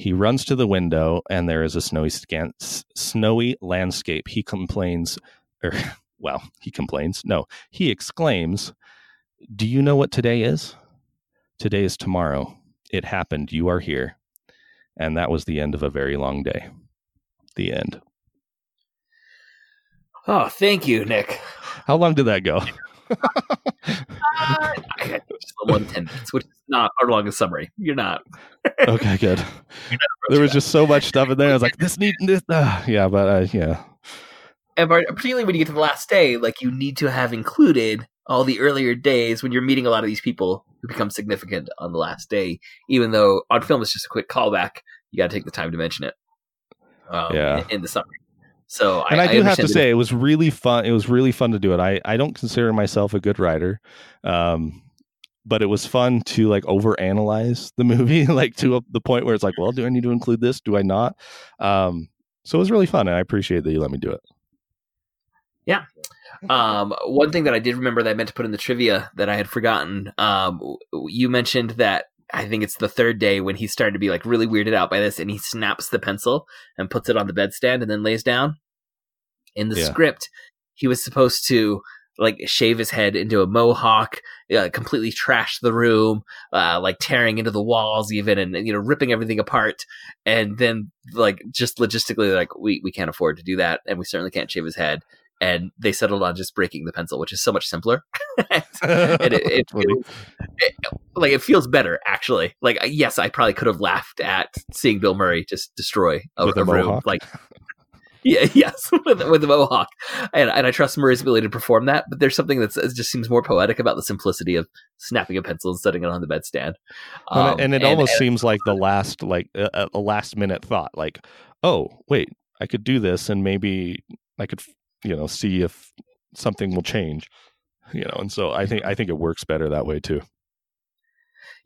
he runs to the window, and there is a snowy, scan- snowy landscape. He complains, or, er, well, he complains. No, he exclaims, Do you know what today is? Today is tomorrow. It happened. You are here. And that was the end of a very long day. The end. Oh, thank you, Nik. How long did that go? Uh, one ten minutes, which is not our longest summary. You're not. okay, good. Not there was just so much stuff in there. I was like, this need this. Uh, yeah, but uh, yeah. And particularly when you get to the last day, like you need to have included all the earlier days when you're meeting a lot of these people who become significant on the last day. Even though on film it's just a quick callback, you got to take the time to mention it. Um, yeah. In, in the summary. So and I, I do have to say it was really fun. It was really fun to do it. I, I don't consider myself a good writer, um, but it was fun to like overanalyze the movie, like to a, the point where it's like, well, do I need to include this? Do I not? Um, so it was really fun, and I appreciate that you let me do it. Yeah. Um, one thing that I did remember that I meant to put in the trivia that I had forgotten. Um, you mentioned that I think it's the third day when he started to be like really weirded out by this, and he snaps the pencil and puts it on the bedstand and then lays down. In the yeah. script, he was supposed to like shave his head into a mohawk, uh, completely trash the room, uh, like tearing into the walls even, and you know ripping everything apart. And then like just logistically, like we we can't afford to do that, and we certainly can't shave his head and they settled on just breaking the pencil, which is so much simpler. and it, it, feels, it, like it feels better actually. Like yes, I probably could have laughed at seeing Bill Murray just destroy a, a, a room. Like yeah, yes, with, with the mohawk, and, and I trust Murray's ability to perform that. But there's something that just seems more poetic about the simplicity of snapping a pencil and setting it on the bedstand. Um, and, it and, almost and, seems like the last, like a, a last minute thought, like, oh wait, I could do this, and maybe I could you know see if something will change you know and so i think i think it works better that way too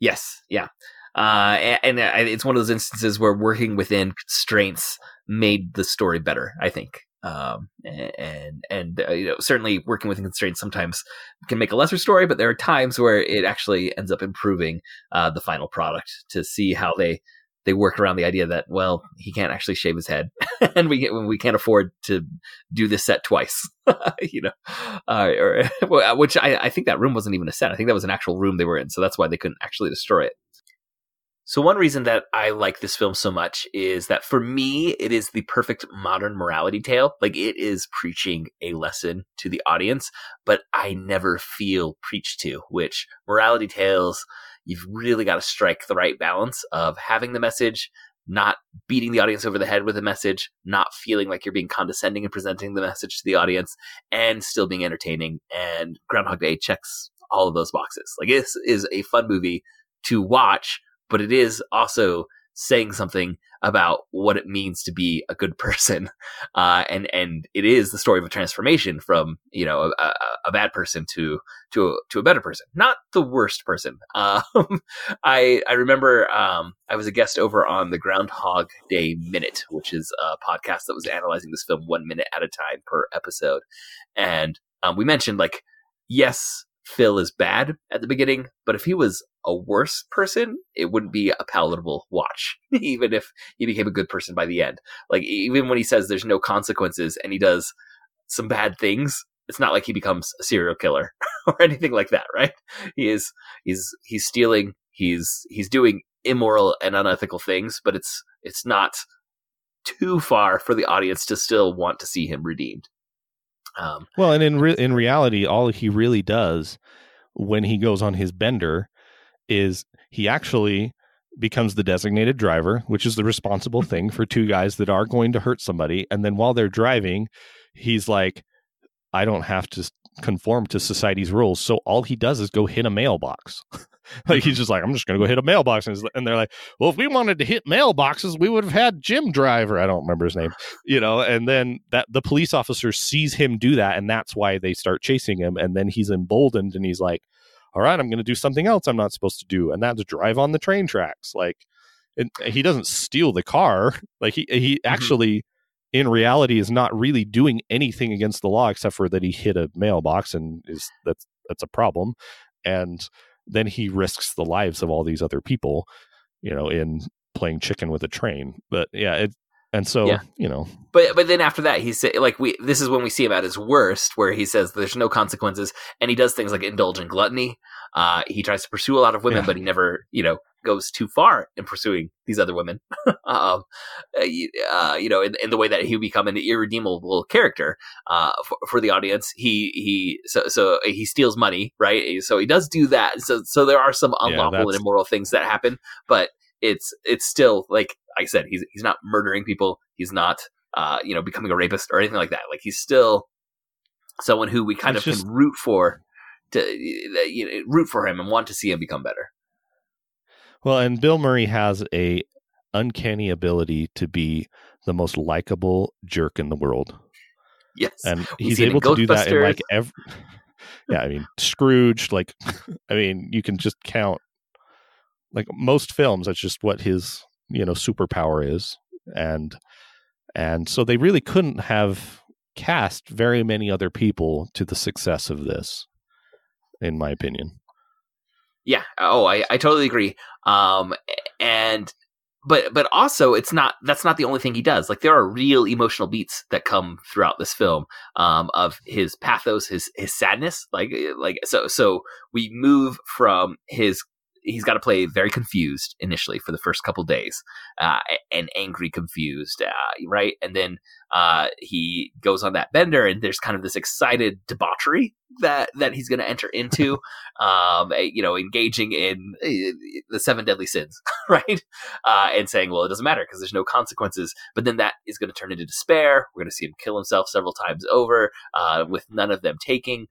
yes yeah uh, and, and uh, it's one of those instances where working within constraints made the story better i think. Um, and and uh, you know certainly working within constraints sometimes can make a lesser story but there are times where it actually ends up improving uh, the final product to see how they they work around the idea that well he can't actually shave his head and we get we can't afford to do this set twice you know uh, or, which I, I think that room wasn't even a set. I think that was an actual room they were in so that's why they couldn't actually destroy it so one reason that I like this film so much is that for me, it is the perfect modern morality tale. Like it is preaching a lesson to the audience, but I never feel preached to, which morality tales you've really got to strike the right balance of having the message, not beating the audience over the head with a message, not feeling like you're being condescending and presenting the message to the audience, and still being entertaining. And Groundhog Day checks all of those boxes. Like this is a fun movie to watch, but it is also saying something about what it means to be a good person, uh, and and it is the story of a transformation from you know a, a bad person to to a, to a better person, not the worst person. Um, I I remember um, I was a guest over on the Groundhog Day Minute, which is a podcast that was analyzing this film one minute at a time per episode, and um, we mentioned like yes, Phil is bad at the beginning, but if he was a worse person, it wouldn't be a palatable watch, even if he became a good person by the end. Like, even when he says there's no consequences and he does some bad things, it's not like he becomes a serial killer or anything like that, right? He is, he's, he's stealing, he's, he's doing immoral and unethical things, but it's, it's not too far for the audience to still want to see him redeemed. Um, well, and in re- in reality, all he really does when he goes on his bender is he actually becomes the designated driver, which is the responsible thing for two guys that are going to hurt somebody. And then while they're driving, he's like, I don't have to conform to society's rules. So all he does is go hit a mailbox. like he's just like, I'm just going to go hit a mailbox. And, and they're like, well, if we wanted to hit mailboxes, we would have had Jim Driver. I don't remember his name, you know. And then that the police officer sees him do that, and that's why they start chasing him. And then he's emboldened, and he's like, all right, I'm going to do something else I'm not supposed to do, and that's drive on the train tracks. Like, it, he doesn't steal the car. Like he he mm-hmm. actually. In reality, is not really doing anything against the law except for that he hit a mailbox and is that's that's a problem. And then he risks the lives of all these other people, you know, in playing chicken with a train. But yeah, it, and so yeah. you know, but but then after that, he said, like we. This is when we see him at his worst, where he says there's no consequences, and he does things like indulge in gluttony. Uh, he tries to pursue a lot of women, yeah. but he never, you know, goes too far in pursuing these other women. um, uh, uh, you know, in, in, the way that he would become an irredeemable character uh, for, for, the audience. He he so so he steals money, right? So he does do that. So so there are some unlawful yeah, and immoral things that happen, but it's it's still like I said, he's he's not murdering people. He's not uh, you know becoming a rapist or anything like that. Like he's still someone who we kind it's of just, can root for to you know, root for him and want to see him become better. Well, and Bill Murray has a uncanny ability to be the most likable jerk in the world. Yes, and he's able to do that in like every. Yeah, I mean Scrooge. Like, I mean, you can just count like most films. That's just what his you know superpower is, and and so they really couldn't have cast very many other people to the success of this, in my opinion. Yeah. Oh, I, I totally agree. Um, and but but also it's not that's not the only thing he does. Like there are real emotional beats that come throughout this film um, of his pathos, his his sadness. Like like so so we move from his he's got to play very confused initially for the first couple days, uh, and angry, confused, uh, right? And then uh, he goes on that bender, and there's kind of this excited debauchery that that he's going to enter into, um, you know, engaging in uh, the seven deadly sins, right? Uh, and saying, well, it doesn't matter because there's no consequences. But then that is going to turn into despair. We're going to see him kill himself several times over, uh, with none of them taking.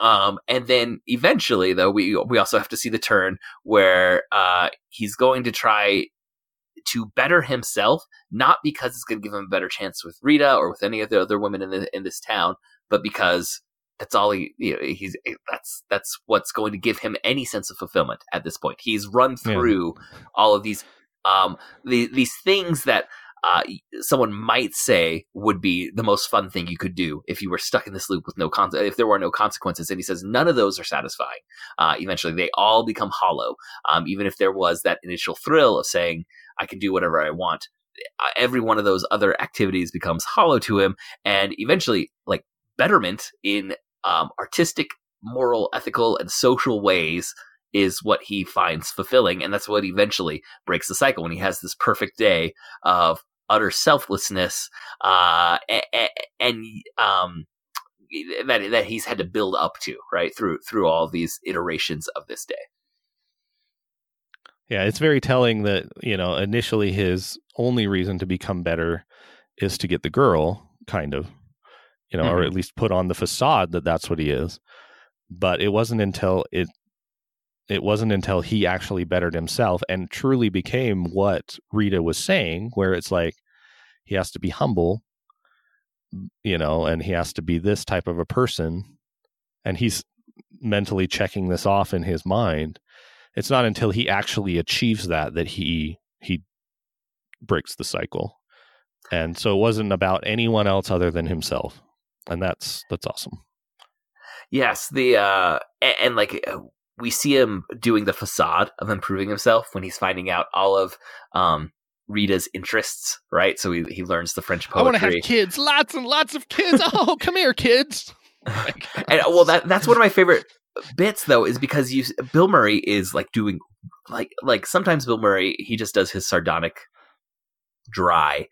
Um, and then eventually, though, we we also have to see the turn where uh, he's going to try to better himself, not because it's going to give him a better chance with Rita or with any of the other women in the, in this town, but because that's all he you know, he's that's that's what's going to give him any sense of fulfillment at this point. He's run through yeah. all of these um the, these things that uh, someone might say would be the most fun thing you could do if you were stuck in this loop with no con- if there were no consequences. And he says none of those are satisfying. Uh, eventually, they all become hollow. Um, even if there was that initial thrill of saying I can do whatever I want, uh, every one of those other activities becomes hollow to him. And eventually, like betterment in um, artistic, moral, ethical, and social ways is what he finds fulfilling and that's what eventually breaks the cycle when he has this perfect day of utter selflessness uh, and, um, that that he's had to build up to right through through all these iterations of this day. Yeah, it's very telling that, you know, initially his only reason to become better is to get the girl, kind of, you know, or Mhm. at least put on the facade that that's what he is. But it wasn't until it it wasn't until he actually bettered himself and truly became what Rita was saying, where it's like he has to be humble, you know, and he has to be this type of a person. And he's mentally checking this off in his mind. It's not until he actually achieves that that he he breaks the cycle. And so it wasn't about anyone else other than himself. And that's that's awesome. Yes, the uh and, and like uh, we see him doing the facade of improving himself when he's finding out all of um Rita's interests, right? So he he learns the French poetry. I want to have kids, lots and lots of kids. Oh, come here, kids. and well that that's one of my favorite bits though is because you Bill Murray is like doing like like sometimes Bill Murray he just does his sardonic dry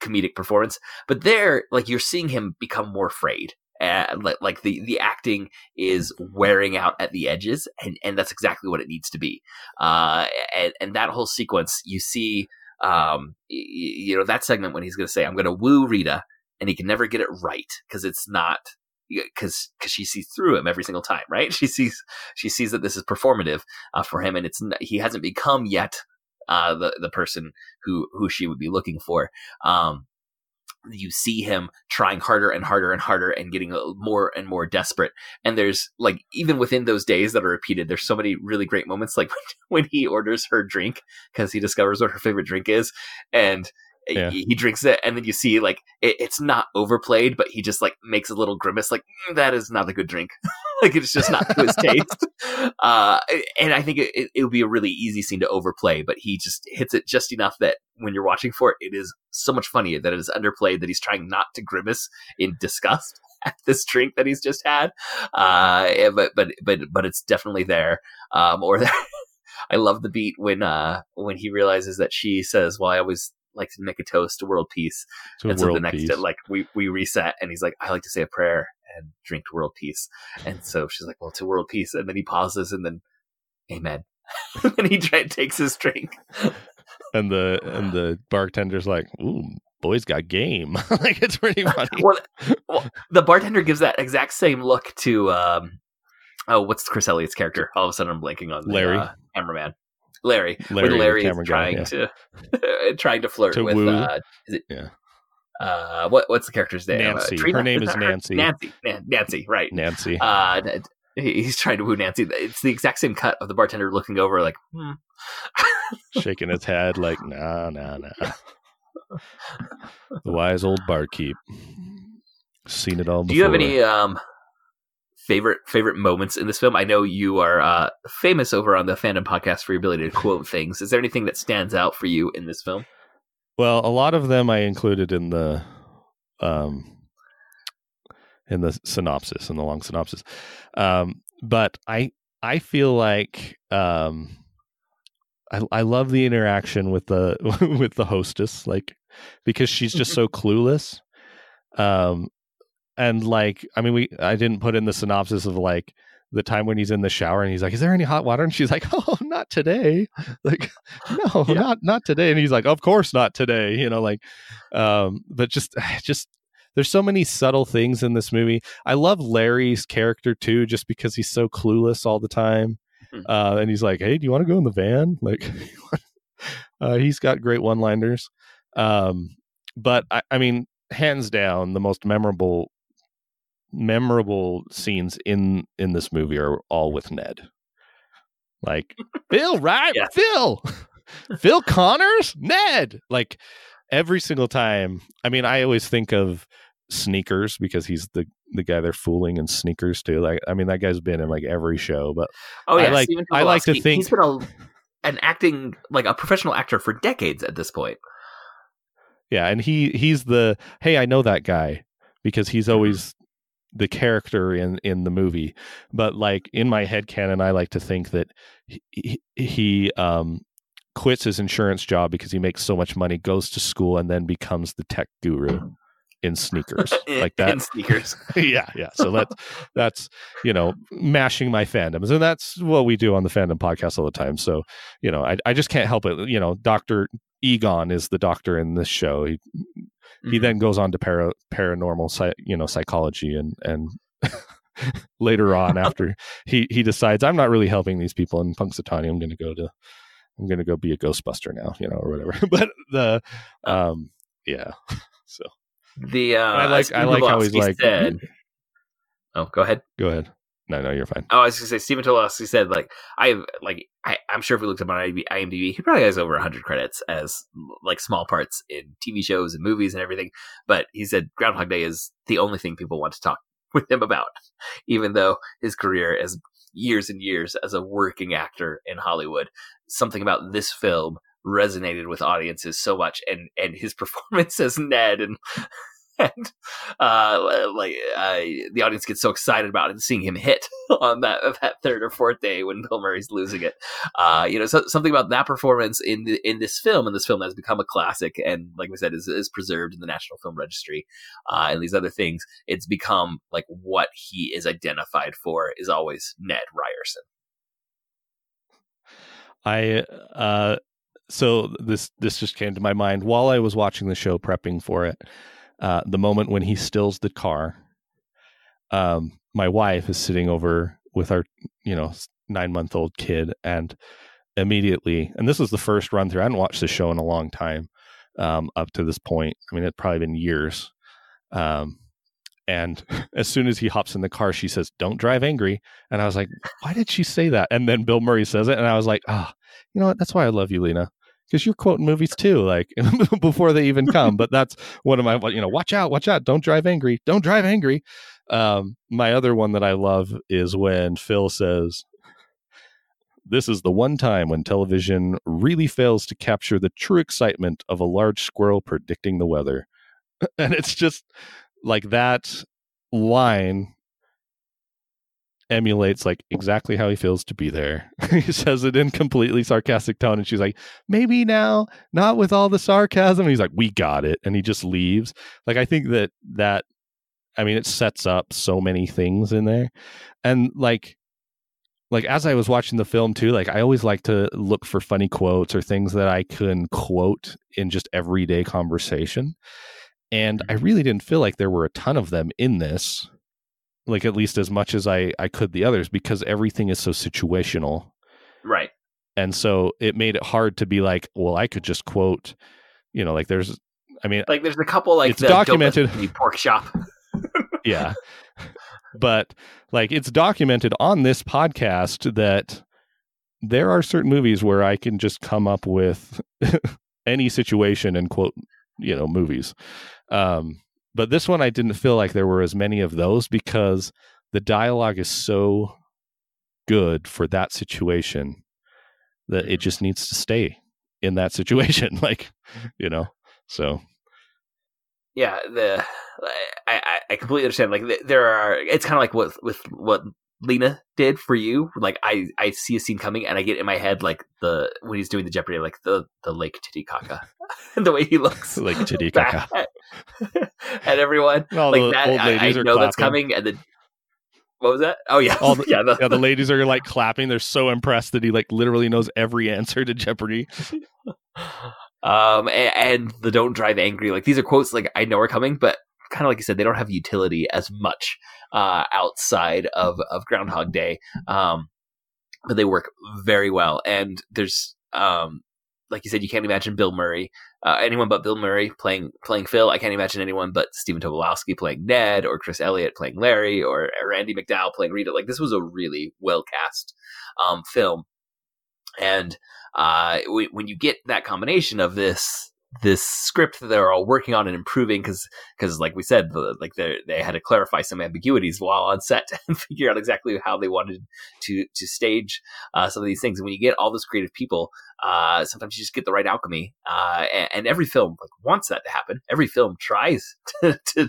comedic performance but there like you're seeing him become more afraid and like, like the the acting is wearing out at the edges and and that's exactly what it needs to be uh and and that whole sequence you see um you know that segment when he's going to say i'm going to woo Rita and he can never get it right because it's not because because she sees through him every single time, right? She sees she sees that this is performative uh, for him, and it's he hasn't become yet uh, the the person who who she would be looking for. Um, you see him trying harder and harder and harder and getting uh, more and more desperate. And there's like even within those days that are repeated, there's so many really great moments, like when he orders her drink because he discovers what her favorite drink is, and Yeah. he, he drinks it, and then you see like it, it's not overplayed, but he just like makes a little grimace, like "Mm, that is not a good drink. like it's just not to his taste. Uh, and I think it, it, would be a really easy scene to overplay, but he just hits it just enough that when you're watching for it, it is so much funnier that it is underplayed that he's trying not to grimace in disgust at this drink that he's just had. Uh, but but but but it's definitely there. Um, or I love the beat when uh when he realizes that she says, "Well, I always." Like to make a toast to world peace To and so the next peace. day, like we we reset, and he's like, I like to say a prayer and drink to world peace. And so she's like, Well, to world peace. And then he pauses, and then, Amen. and he try, takes his drink. and the and the bartender's like, "Ooh, boy's got game." like it's pretty funny. well, well, the bartender gives that exact same look to um, oh, what's Chris Elliott's character? All of a sudden, I'm blanking on the, Larry. uh, cameraman. Larry, Larry, when Larry is camera guy, trying yeah. to trying to flirt To with woo. uh, is it Yeah. uh, what what's the character's name? Nancy. Uh, Her name is Nancy. Nancy. Nan- Nancy. Right. Nancy. Uh, he's trying to woo Nancy. It's the exact same cut of the bartender looking over, like, hmm. shaking his head like, nah, nah, nah. the wise old barkeep. Seen it all before. Do you have any um favorite favorite moments in this film? I know you are uh, famous over on the fandom podcast for your ability to quote things. Is there anything that stands out for you in this film? Well, a lot of them I included in the um in the synopsis, in the long synopsis. Um but I I feel like um I I love the interaction with the with the hostess like because she's just so clueless. Um and like I mean we I didn't put in the synopsis of like the time when he's in the shower and he's like, "Is there any hot water?" And she's like, "Oh, not today." Like, no, Yeah. not not today. And he's like, "Of course not today." You know, like, um, but just just there's so many subtle things in this movie. I love Larry's character too, just because he's so clueless all the time. Mhm. Uh, and he's like, "Hey, do you want to go in the van?" Like, uh, he's got great one-liners. Um, but I, I mean, hands down, the most memorable memorable scenes in in this movie are all with Ned. Like Phil, right? Yeah. Phil, Phil Connors, Ned. Like every single time. I mean, I always think of Sneakers because he's the the guy they're fooling in Sneakers too. Like, I mean, that guy's been in like every show. But Oh yeah, I like- I like to think- he's been a, an acting like a professional actor for decades at this point. yeah, and he he's the hey, I know that guy because he's mm-hmm. always the character in in the movie. But like in my head canon, I like to think that he, he, um quits his insurance job because he makes so much money, goes to school, and then becomes the tech guru in sneakers like that in sneakers. yeah, yeah. So that's that's you know mashing my fandoms, and that's what we do on the fandom podcast all the time. So you know, I I just can't help it. You know, Doctor Egon is the doctor in this show. He he Mhm. then goes on to para, paranormal you know psychology and and later on after he he decides I'm not really helping these people in Punxsutawney. I'm going to go to I'm going to go be a Ghostbuster now, you know, or whatever. but the um yeah. So the uh, I like- I like how he's like- said, "Oh, go ahead." go ahead. No, no, you're fine. Oh, I was gonna say Stephen Tobolowsky said like I like I, I'm sure if we looked up on IMDb, IMDb, he probably has over 100 credits as like small parts in TV shows and movies and everything. But he said Groundhog Day is the only thing people want to talk with him about, even though his career as years and years as a working actor in Hollywood, something about this film resonated with audiences so much, and and his performance as Ned and. And uh, like the audience gets so excited about it, seeing him hit on that that third or fourth day when Bill Murray's losing it. Uh, you know, so, something about that performance in the, in this film, and this film has become a classic, and like we said, is, is preserved in the National Film Registry, uh, and these other things. It's become like what he is identified for is always Ned Ryerson. I uh so this this just came to my mind while I was watching the show prepping for it. Uh the moment when he stills the car. Um my wife is sitting over with our, you know, 9-month-old kid and immediately and this was the first run through. I hadn't watched the show in a long time um up to this point. I mean, it's probably been years. Um and as soon as he hops in the car, she says, "Don't drive angry." And I was like, "Why did she say that?" And then Bill Murray says it, and I was like, "Ah, you know what? That's why I love you, Lena, because you're quoting movies too, like before they even come." But that's one of my, you know, watch out, watch out, don't drive angry, don't drive angry. Um, my other one that I love is when Phil says, "This is the one time when television really fails to capture the true excitement of a large squirrel predicting the weather," and it's just like that line emulates like exactly how he feels to be there. he says it in completely sarcastic tone, and she's like, "Maybe now, not with all the sarcasm." And he's like, "We got it," and he just leaves. Like I think that that, I mean, it sets up so many things in there, and like. Like as I was watching the film too, like I always like to look for funny quotes or things that I can quote in just everyday conversation. And I mm-hmm. really didn't feel like there were a ton of them in this like at least as much as I I could the others because everything is so situational. Right. And so it made it hard to be like, well, I could just quote, you know, like there's I mean, Like there's a couple like It's the documented. Listen to Me pork shop. yeah. but like it's documented on this podcast that there are certain movies where I can just come up with any situation and quote, you know, movies. Um but this one I didn't feel like there were as many of those because the dialogue is so good for that situation that it mm-hmm. just needs to stay in that situation like mm-hmm. you know so. Yeah the I, I completely understand like there are it's kind of like what with what lena did for you like i i see a scene coming and i get in my head like the when he's doing the jeopardy like the the lake titicaca and the way he looks like Titicaca. back at, everyone. All like that I, I know that's coming and then what was that? Oh yeah. The- yeah, the, yeah the ladies are like clapping. They're so impressed that he like literally knows every answer to jeopardy. Um and, and the don't drive angry like these are quotes like i know are coming but kind of like you said they don't have utility as much uh outside of of groundhog day. Um but they work very well. And there's um like you said you can't imagine bill murray uh, anyone but bill murray playing playing phil. I can't imagine anyone but stephen tobolowsky playing ned or chris elliott playing larry or Andie MacDowell playing rita. Like this was a really well cast um film. And uh, when you get that combination of this this script that they're all working on and improving because because like we said the, like they they had to clarify some ambiguities while on set and figure out exactly how they wanted to to stage uh, some of these things. And when you get all those creative people uh, sometimes you just get the right alchemy uh, and, and every film like wants that to happen. Every film tries to, to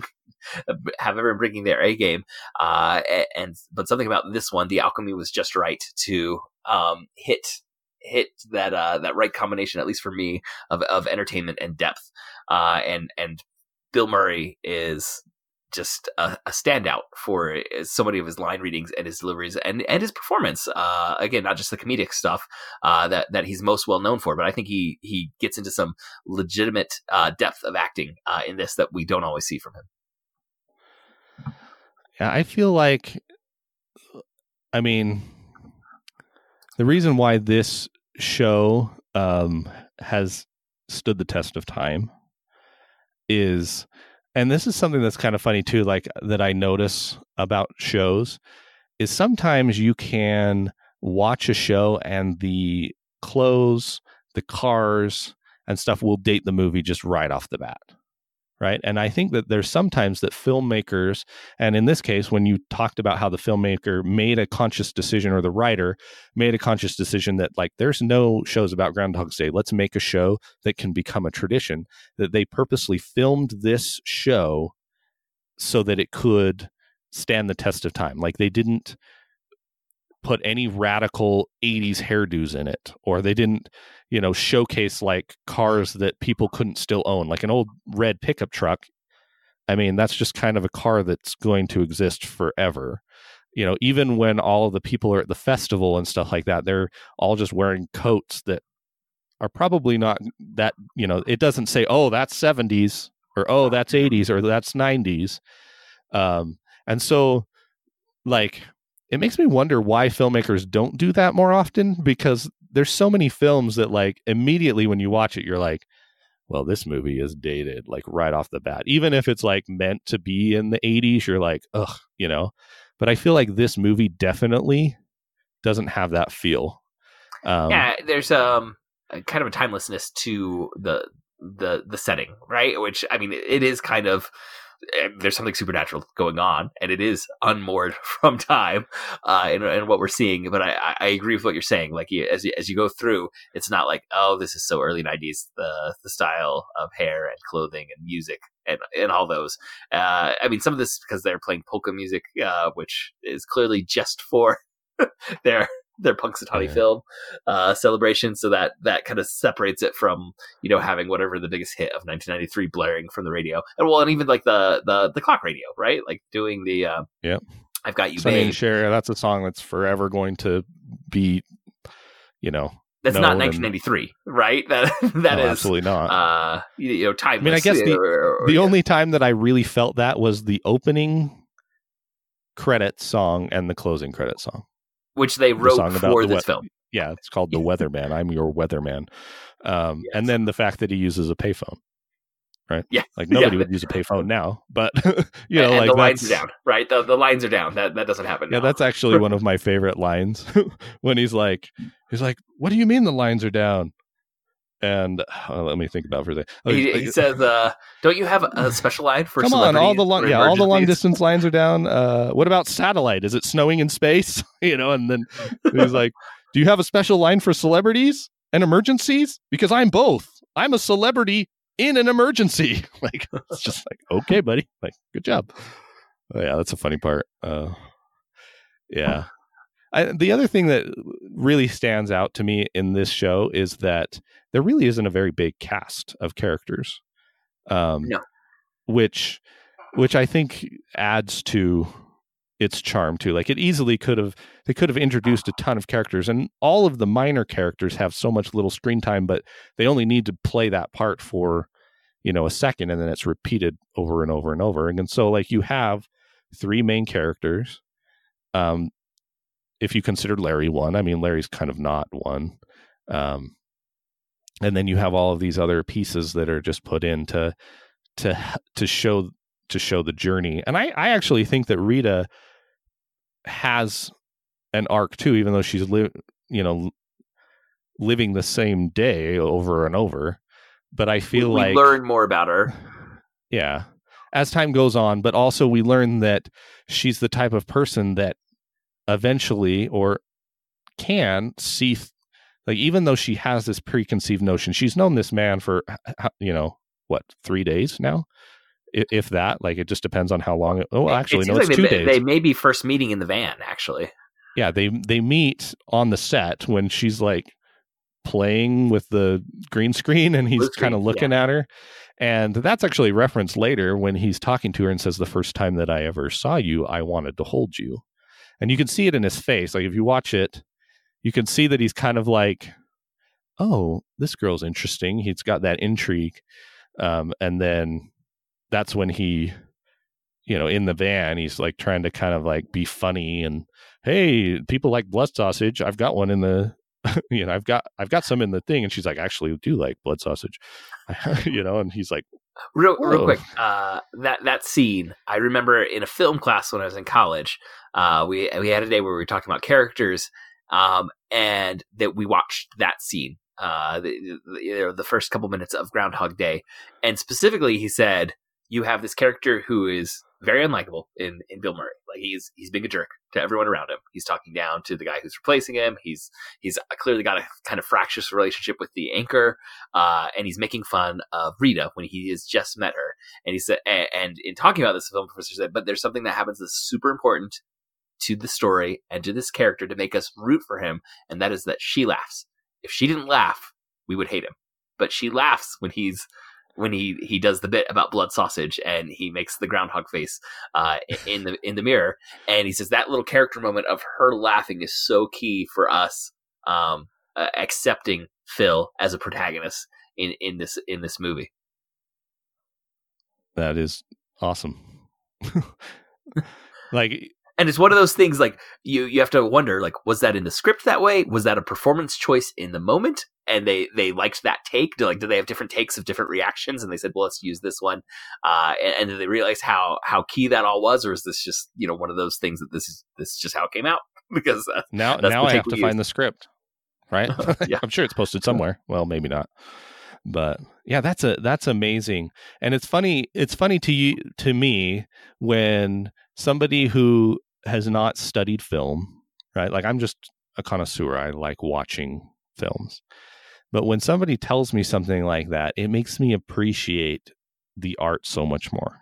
have everyone bringing their A game uh, and but something about this one the alchemy was just right to um, hit hit that uh, that right combination, at least for me, of, of entertainment and depth. Uh, and and Bill Murray is just a, a standout for so many of his line readings and his deliveries and and his performance. Uh, again, not just the comedic stuff uh, that that he's most well known for, but I think he he gets into some legitimate uh, depth of acting uh, in this that we don't always see from him. Yeah, I feel like, I mean, the reason why this show um, has stood the test of time is and this is something that's kind of funny too like that i notice about shows is sometimes you can watch a show and the clothes the cars and stuff will date the movie just right off the bat right? And i think that there's sometimes that filmmakers and in this case when you talked about how the filmmaker made a conscious decision or the writer made a conscious decision that like there's no shows about groundhog's day. Let's make a show that can become a tradition that they purposely filmed this show so that it could stand the test of time. Like they didn't put any radical 80s hairdos in it or they didn't you know showcase like cars that people couldn't still own like an old red pickup truck. I mean that's just kind of a car that's going to exist forever. You know even when all of the people are at the festival and stuff like that they're all just wearing coats that are probably not that you know it doesn't say oh that's 70s or oh that's 80s or that's 90s um and so like it makes me wonder why filmmakers don't do that more often because there's so many films that like immediately when you watch it you're like well this movie is dated like right off the bat. Even if it's like meant to be in the 80s you're like ugh you know? But i feel like this movie definitely doesn't have that feel. Um, yeah there's um kind of a timelessness to the the the setting right? Which i mean it is kind of there's something supernatural going on, and it is unmoored from time, uh, and, and what we're seeing. But I, I agree with what you're saying. Like as you, as you go through, it's not like oh, this is so early '90s. The the style of hair and clothing and music and and all those. Uh, I mean, some of this because they're playing polka music, uh, which is clearly just for their their Punxsutawney yeah. film uh, celebration, so that that kind of separates it from you know having whatever the biggest hit of 1993 blaring from the radio, and well, and even like the the the clock radio, right? Like doing the uh, yeah, I've got you, Sonny Cher. That's a song that's forever going to be, you know. That's not 1993, and... right? That that no, is absolutely not. Uh, you know, time. I mean, I guess the, or, or, the yeah. only time that I really felt that was the opening credit song and the closing credit song which they wrote the for the this we- film. Yeah, it's called The Weatherman. I'm your weatherman. Um, yes. And then the fact that he uses a payphone, right? Yeah, like nobody yeah. would use a payphone now, but you know, and like the lines are down, right? The, the lines are down. That that doesn't happen. Yeah, now. that's actually one of my favorite lines when he's like, he's like, "What do you mean the lines are down?" And uh, let me think about for a second. Oh, he, he, says, uh, "Don't you have a special line for? Come on, all the long, yeah, all the long distance lines are down. Uh, what about satellite? Is it snowing in space? you know?" And then he's like, "Do you have a special line for celebrities and emergencies? Because I'm both. I'm a celebrity in an emergency. like, it's just like, okay, buddy. Like, good job. Oh, yeah, that's a funny part. Uh, yeah." I, the other thing that really stands out to me in this show is that there really isn't a very big cast of characters. Um, no. Which, which I think adds to its charm too. Like it easily could have, they could have introduced a ton of characters, and all of the minor characters have so much little screen time, but they only need to play that part for, you know, a second, and then it's repeated over and over and over. And so, like, you have three main characters. Um, if you consider Larry one, I mean, Larry's kind of not one. Um, and then you have all of these other pieces that are just put in to to to show to show the journey and i i actually think that rita has an arc too even though she's li- you know living the same day over and over but i feel we, like learn more about her yeah as time goes on but also we learn that she's the type of person that eventually or can see like even though she has this preconceived notion she's known this man for you know what three days now if that like it just depends on how long it, oh actually it no it's like two they, days they may be first meeting in the van actually yeah they they meet on the set when she's like playing with the green screen and he's kind of looking yeah. at her And that's actually referenced later when he's talking to her and says, The first time that I ever saw you, I wanted to hold you. And you can see it in his face. Like if you watch it, you can see that he's kind of like, Oh, this girl's interesting. He's got that intrigue. Um, and then that's when he, you know, in the van, he's like trying to kind of like be funny and, Hey, people like blood sausage. I've got one in the you know, I've got I've got some in the thing, and she's like, actually, do like blood sausage, you know, and he's like, real real Whoa. quick, uh, that that scene I remember in a film class when I was in college. Uh, we we had a day where we were talking about characters, um, and that we watched that scene. Uh, the, the, the first couple minutes of Groundhog Day, and specifically, he said, "You have this character who is very unlikable in in Bill Murray. Like he's he's being a jerk to everyone around him. He's talking down to the guy who's replacing him. He's he's clearly got a kind of fractious relationship with the anchor, uh, and he's making fun of Rita when he has just met her. And he said, and, and in talking about this, the film professor said, but there's something that happens that's super important to the story and to this character to make us root for him, and that is that she laughs. If she didn't laugh, we would hate him. But she laughs when he's when he he does the bit about blood sausage and he makes the groundhog face uh, in the in the mirror and he says that little character moment of her laughing is so key for us um, uh, accepting Phil as a protagonist in in this in this movie. that is awesome. like And it's one of those things like you you have to wonder like was that in the script that way? Was that a performance choice in the moment? And they they liked that take. Do like do they have different takes of different reactions? And they said, well, let's use this one. Uh, and, and then they realized how how key that all was, or is this just you know one of those things that this is this is just how it came out because uh, now That's now I have to find the script, right? Yeah. I'm sure it's posted somewhere. Well, maybe not, but yeah, that's a that's amazing. And it's funny. It's funny to you to me when somebody who has not studied film, right? Like I'm just a connoisseur. I like watching films. But when somebody tells me something like that, it makes me appreciate the art so much more.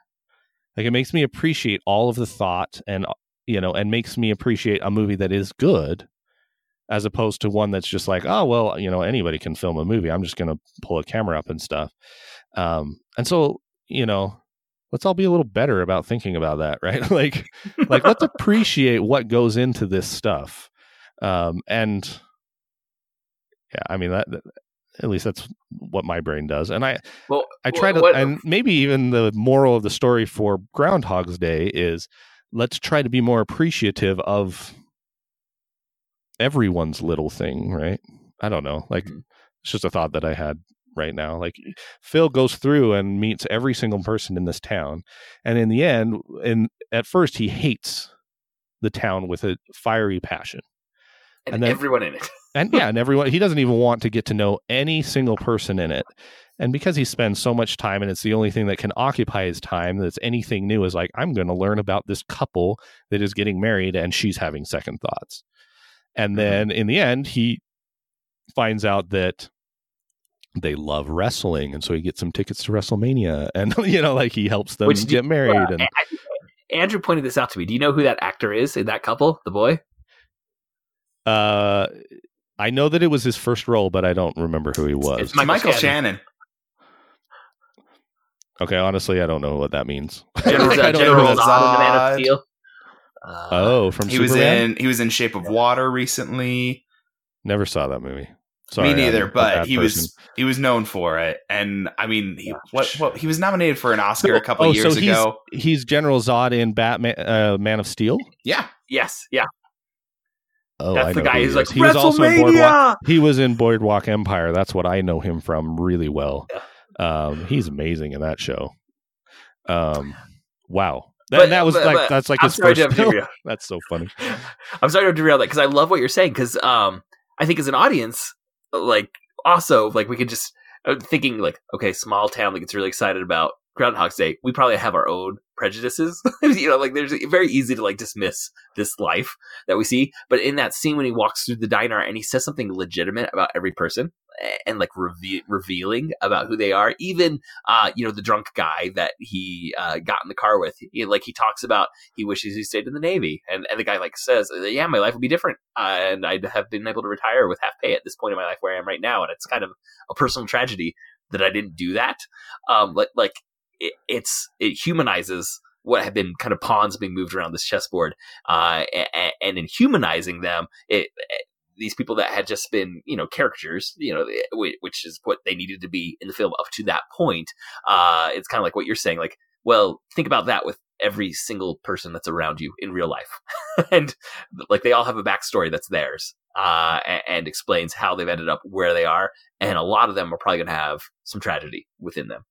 Like it makes me appreciate all of the thought and you know, and makes me appreciate a movie that is good as opposed to one that's just like, oh well, you know, anybody can film a movie. I'm just going to pull a camera up and stuff. Um, and so, you know, let's all be a little better about thinking about that, right? like, like let's appreciate what goes into this stuff. Um, and yeah, I mean that, that- at least that's what my brain does. And I, well I try to, what- and maybe even the moral of the story for Groundhog's Day is let's try to be more appreciative of everyone's little thing, right? I don't know. Like, Mhm. it's just a thought that I had right now. Like, Phil goes through and meets every single person in this town. And in the end, and at first, he hates the town with a fiery passion and, and then- everyone in it. And yeah, and everyone he doesn't even want to get to know any single person in it. And because he spends so much time and it's the only thing that can occupy his time that's anything new is like, I'm going to learn about this couple that is getting married and she's having second thoughts. And then in the end, he finds out that they love wrestling. And so he gets some tickets to WrestleMania and, you know, like he helps them Which get married. Uh, and Andrew pointed this out to me. Do you know who that actor is in that couple? The boy. uh, I know that it was his first role, but I don't remember who he was. it's It's Michael, Michael Shannon. Okay, honestly, I don't know what that means. General, I don't General know who Zod Man of Steel. Uh, oh, from He was in he was in Shape of Water recently. Never saw that movie. Sorry, Me I'm neither, but he person. was he was known for it. And I mean, he, what what he was nominated for an Oscar a couple Oh, years so he's- ago. He's General Zod in Batman, uh, Man of Steel. Yeah. yes, yeah. Oh, That's I the know guy who's like he was also in Boardwalk. He was in Boardwalk Empire. That's what I know him from really well. Um, he's amazing in that show. Um, wow, that, But- that was but- like but that's like I'm his first. film. That's so funny. I'm sorry to derail that because I love what you're saying. Because um, I think as an audience, like also like we could just uh, thinking like okay, small town that gets really excited about Groundhog's Day. We probably have our own prejudices. you know, like there's very easy to like dismiss this life that we see. But in that scene when he walks through the diner and he says something legitimate about every person eh, and like reve- revealing about who they are, even uh, you know, the drunk guy that he uh, got in the car with, he, like he talks about he wishes he stayed in the Navy. And, and the guy like says, yeah, my life would be different. Uh, and I'd have been able to retire with half pay at this point in my life where I am right now. And it's kind of a personal tragedy that I didn't do that. Um, like like it, it's it humanizes what have been kind of pawns being moved around this chessboard, uh, and, and in humanizing them, it, these people that had just been, you know, caricatures, you know, which is what they needed to be in the film up to that point. Uh, it's kind of like what you're saying, like, well, think about that with every single person that's around you in real life, and like they all have a backstory that's theirs, uh, and explains how they've ended up where they are, and a lot of them are probably going to have some tragedy within them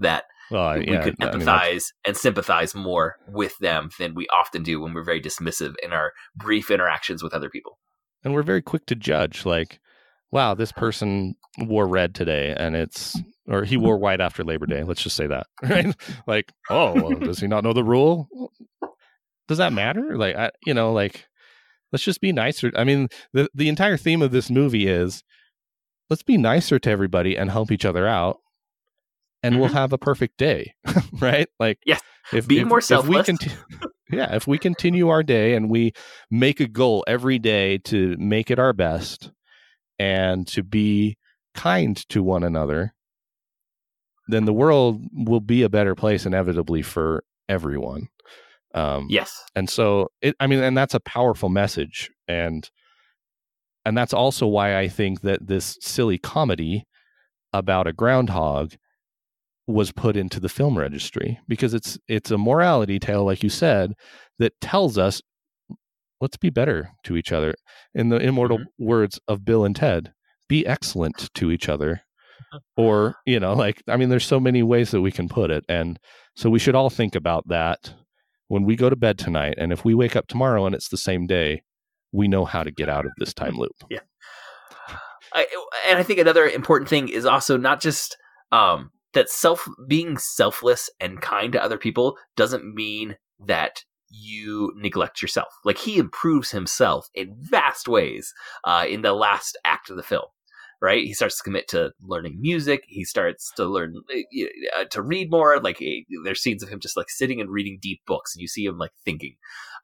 that well, we yeah, could I mean, empathize and sympathize more with them than we often do when we're very dismissive in our brief interactions with other people. and we're very quick to judge like wow this person wore red today and it's or he wore white after labor day let's just say that right? Like oh well, does he not know the rule? Does that matter? Like I, you know like let's just be nicer. I mean the the entire theme of this movie is let's be nicer to everybody and help each other out and we'll Mhm. have a perfect day right like Yes. if, Be if- more if we selfless. conti- yeah if we continue our day and we make a goal every day to make it our best and to be kind to one another then the world will be a better place inevitably for everyone um Yes. and so it i mean and that's a powerful message and and that's also why i think that this silly comedy about a groundhog was put into the film registry because it's it's a morality tale like you said that tells us let's be better to each other. In the immortal words of bill and ted be excellent to each other. Or you know like i mean there's so many ways that we can put it and so we should all think about that when we go to bed tonight and if we wake up tomorrow and it's the same day we know how to get out of this time loop. I, and I think another important thing is also not just um, that self being selfless and kind to other people doesn't mean that you neglect yourself. Like he improves himself in vast ways uh, in the last act of the film. Right, he starts to commit to learning music. He starts to learn uh, to read more. Like eh, there's scenes of him just like sitting and reading deep books, and you see him like thinking.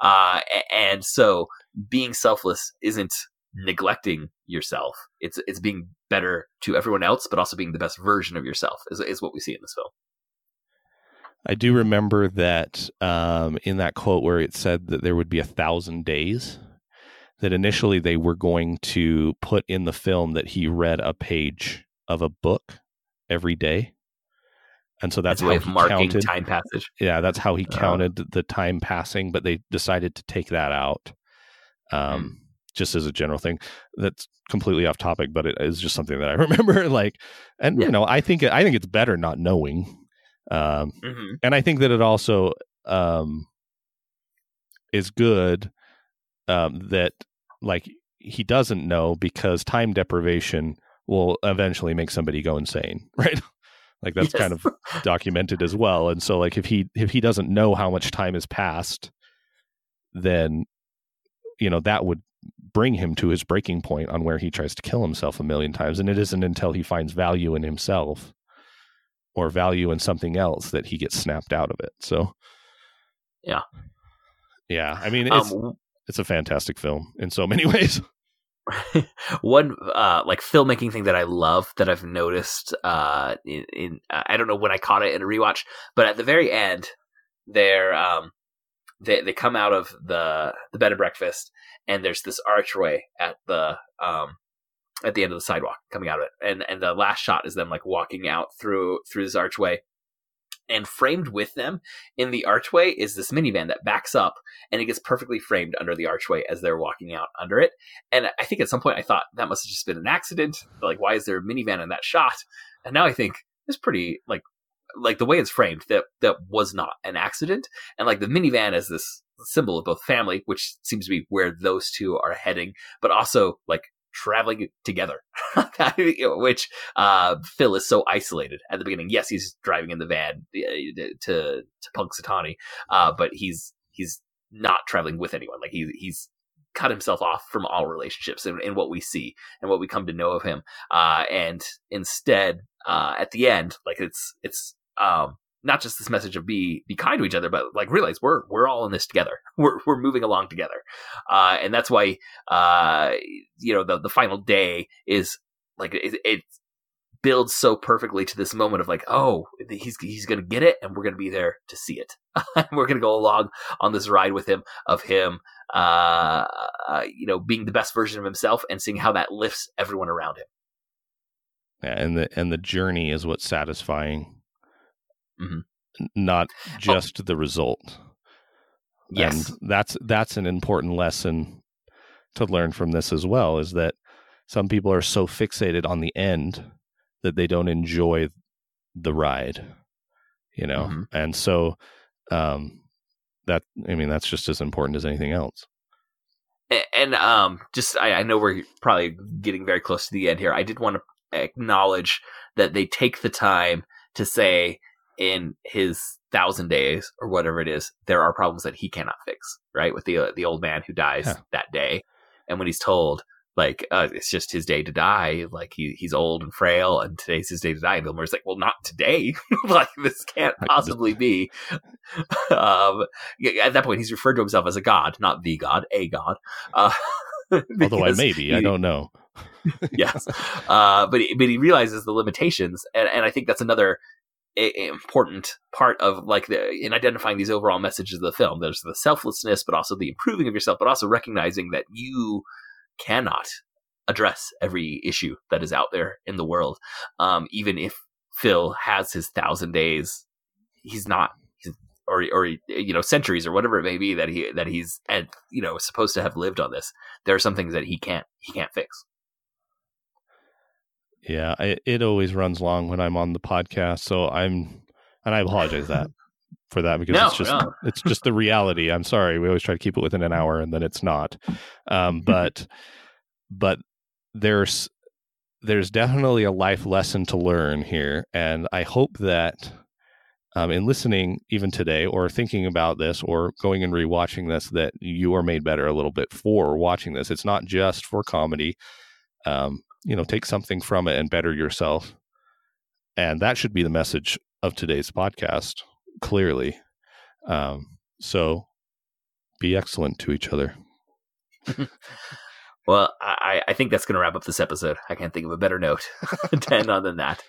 Uh, and so, being selfless isn't neglecting yourself. It's it's being better to everyone else, but also being the best version of yourself is is what we see in this film. I do remember that um, in that quote where it said that there would be a thousand days, that initially they were going to put in the film that he read a page of a book every day. And so that's way how he marking counted. time passage. Yeah, that's how he Oh. counted the time passing, but they decided to take that out. Um, Hmm. Just as a general thing. That's completely off topic, but it is just something that I remember. Like, and Yeah. you know, I think I think it's better not knowing. Um, hmm and I think that it also um, is good um, that like he doesn't know because time deprivation will eventually make somebody go insane, right? like that's kind of documented as well. And so like if he if he doesn't know how much time has passed, then you know that would bring him to his breaking point on where he tries to kill himself a million times. And it isn't until he finds value in himself or value in something else that he gets snapped out of it. So Yeah. Yeah. I mean it's Um, it's a fantastic film in so many ways. one uh like filmmaking thing that I love that I've noticed uh in, in uh, I don't know when I caught it in a rewatch, but at the very end, they're um they they come out of the the bed and breakfast and there's this archway at the um at the end of the sidewalk coming out of it and and the last shot is them like walking out through through this archway and framed with them in the archway is this minivan that backs up and it gets perfectly framed under the archway as they're walking out under it and I think at some point I thought that must have just been an accident. Like, why is there a minivan in that shot? And now I think it's pretty like like the way it's framed that that was not an accident. And like the minivan is this symbol of both family, which seems to be where those two are heading, but also like traveling together, which uh, Phil is so isolated at the beginning. Yes, he's driving in the van to to Punxsutawney, uh, but he's he's not traveling with anyone. Like he he's cut himself off from all relationships and, in what we see and what we come to know of him. Uh, and instead, uh, at the end, like it's it's um, not just this message of be be kind to each other, but like realize we're we're all in this together. We're we're moving along together, uh, and that's why uh, you know the the final day is like it, it's builds so perfectly to this moment of like, oh, he's he's gonna get it, and we're gonna be there to see it. we're gonna go along on this ride with him of him, uh, uh, you know, being the best version of himself and seeing how that lifts everyone around him. Yeah, and the and the journey is what's satisfying, Mhm. Not just the result. Yes, and that's that's an important lesson to learn from this as well. Is that some people are so fixated on the end that they don't enjoy the ride, you know, Mhm. and so um, that I mean that's just as important as anything else. And um just I, I know we're probably getting very close to the end here i did want to acknowledge that they take the time to say in his thousand days or whatever it is there are problems that he cannot fix right? With the uh, the old man who dies Yeah. that day. And when he's told like uh, it's just his day to die like he, he's old and frail and today's his day to die and bill murray's like well not today. Like this can't possibly be. Um at that point he's referred to himself as a god not the god a god. Uh, Although I may be, I don't know. yes, uh, but he, but he realizes the limitations, and, and I think that's another i- important part of like the in identifying these overall messages of the film. There's the selflessness, but also the improving of yourself, but also recognizing that you cannot address every issue that is out there in the world. Um, even if Phil has his thousand days, he's not. He's, or, or you know centuries or whatever it may be that he that he's and you know supposed to have lived on this there are some things that he can't he can't fix Yeah, I, it always runs long when I'm on the podcast, so I'm, and I apologize that for that because No, it's just no. it's just the reality. I'm sorry. We always try to keep it within an hour, and then it's not. Um, but but there's there's definitely a life lesson to learn here, and I hope that um, in listening even today, or thinking about this, or going and rewatching this, that you are made better a little bit for watching this. It's not just for comedy. Um, you know, take something from it and better yourself, and that should be the message of today's podcast. Clearly, um, so be excellent to each other. Well, I, I think that's going to wrap up this episode. I can't think of a better note to end on than that.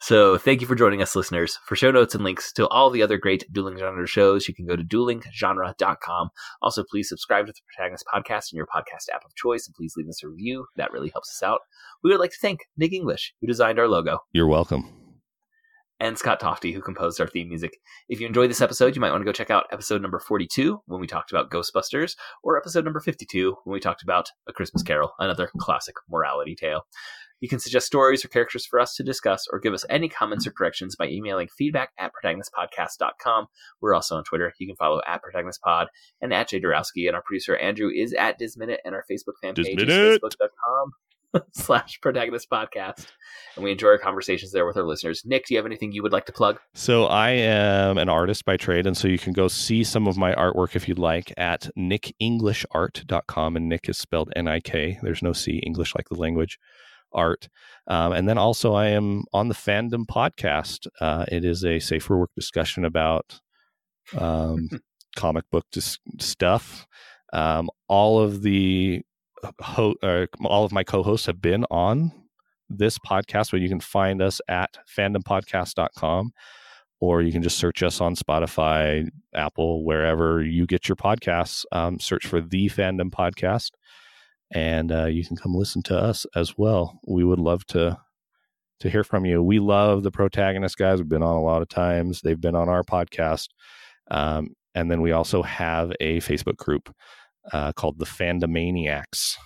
So, thank you for joining us, listeners. For show notes and links to all the other great Dueling Genre shows, you can go to duelinggenre.com. Also, please subscribe to the Protagonist Podcast in your podcast app of choice, and please leave us a review. That really helps us out. We would like to thank Nik English, who designed our logo, You're welcome. and Scott Tofty, who composed our theme music. If you enjoyed this episode, you might want to go check out episode number 42 when we talked about Ghostbusters, or episode number 52 when we talked about A Christmas Carol, another classic morality tale. You can suggest stories or characters for us to discuss, or give us any comments or corrections by emailing feedback at protagonistpodcast.com. We're also on Twitter. You can follow at protagonistpod and at Jay Dorowski, and our producer Andrew is at Disminute, and our Facebook fan page is Disminute. facebook.com slash protagonist podcast and we enjoy our conversations there with our listeners. Nik, do you have anything you would like to plug? So I am an artist by trade, and so you can go see some of my artwork if you'd like at nikenglishart.com. And Nik is spelled N-I-K. There's no C, English like the language, art. Um, and then also I am on the Fandom podcast. Uh, it is a safe for work discussion about um, comic book dis- stuff. Um, all of the ho- uh, all of my co-hosts have been on this podcast, but you can find us at fandompodcast.com or you can just search us on Spotify, Apple, wherever you get your podcasts. Um, search for the Fandom Podcast, and uh, you can come listen to us as well. We would love to to hear from you. We love the protagonist guys. We've been on a lot of times. They've been on our podcast, um, and then we also have a Facebook group uh, called the Fandomaniacs.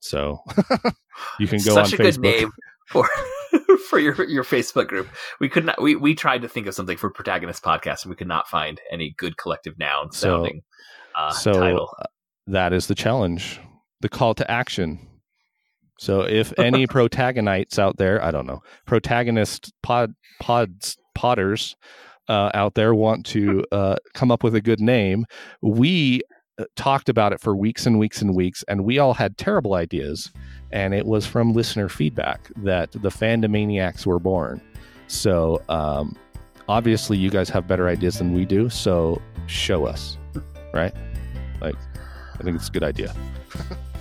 So you can go Such on a Facebook. good name for for your your Facebook group. We could not. We we tried to think of something for protagonist podcast, and we could not find any good collective noun So- sounding uh, so title. uh, that is the challenge, the call to action. So if any protagonites out there, I don't know, protagonist pod pods potters uh, out there want to uh, come up with a good name, we uh, talked about it for weeks and weeks and weeks, and we all had terrible ideas. And it was from listener feedback that the Fandomaniacs were born. So um, obviously, you guys have better ideas than we do. So show us, right? Like, I think it's a good idea.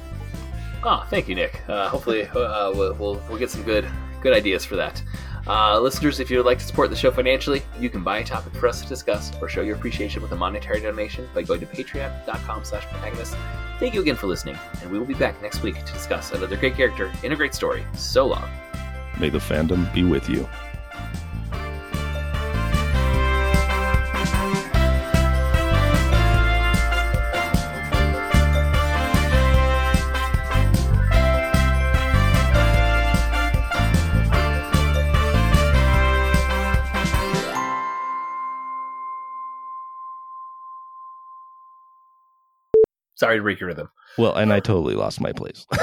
Oh, thank you, Nik. Uh, hopefully, uh, we'll, we'll we'll get some good good ideas for that. Uh, listeners, if you would like to support the show financially, you can buy a topic for us to discuss or show your appreciation with a monetary donation by going to patreon.com slash protagonist. Thank you again for listening, and we will be back next week to discuss another great character in a great story. So long. May the fandom be with you. Sorry to break your rhythm. Well, and I um, totally lost my place.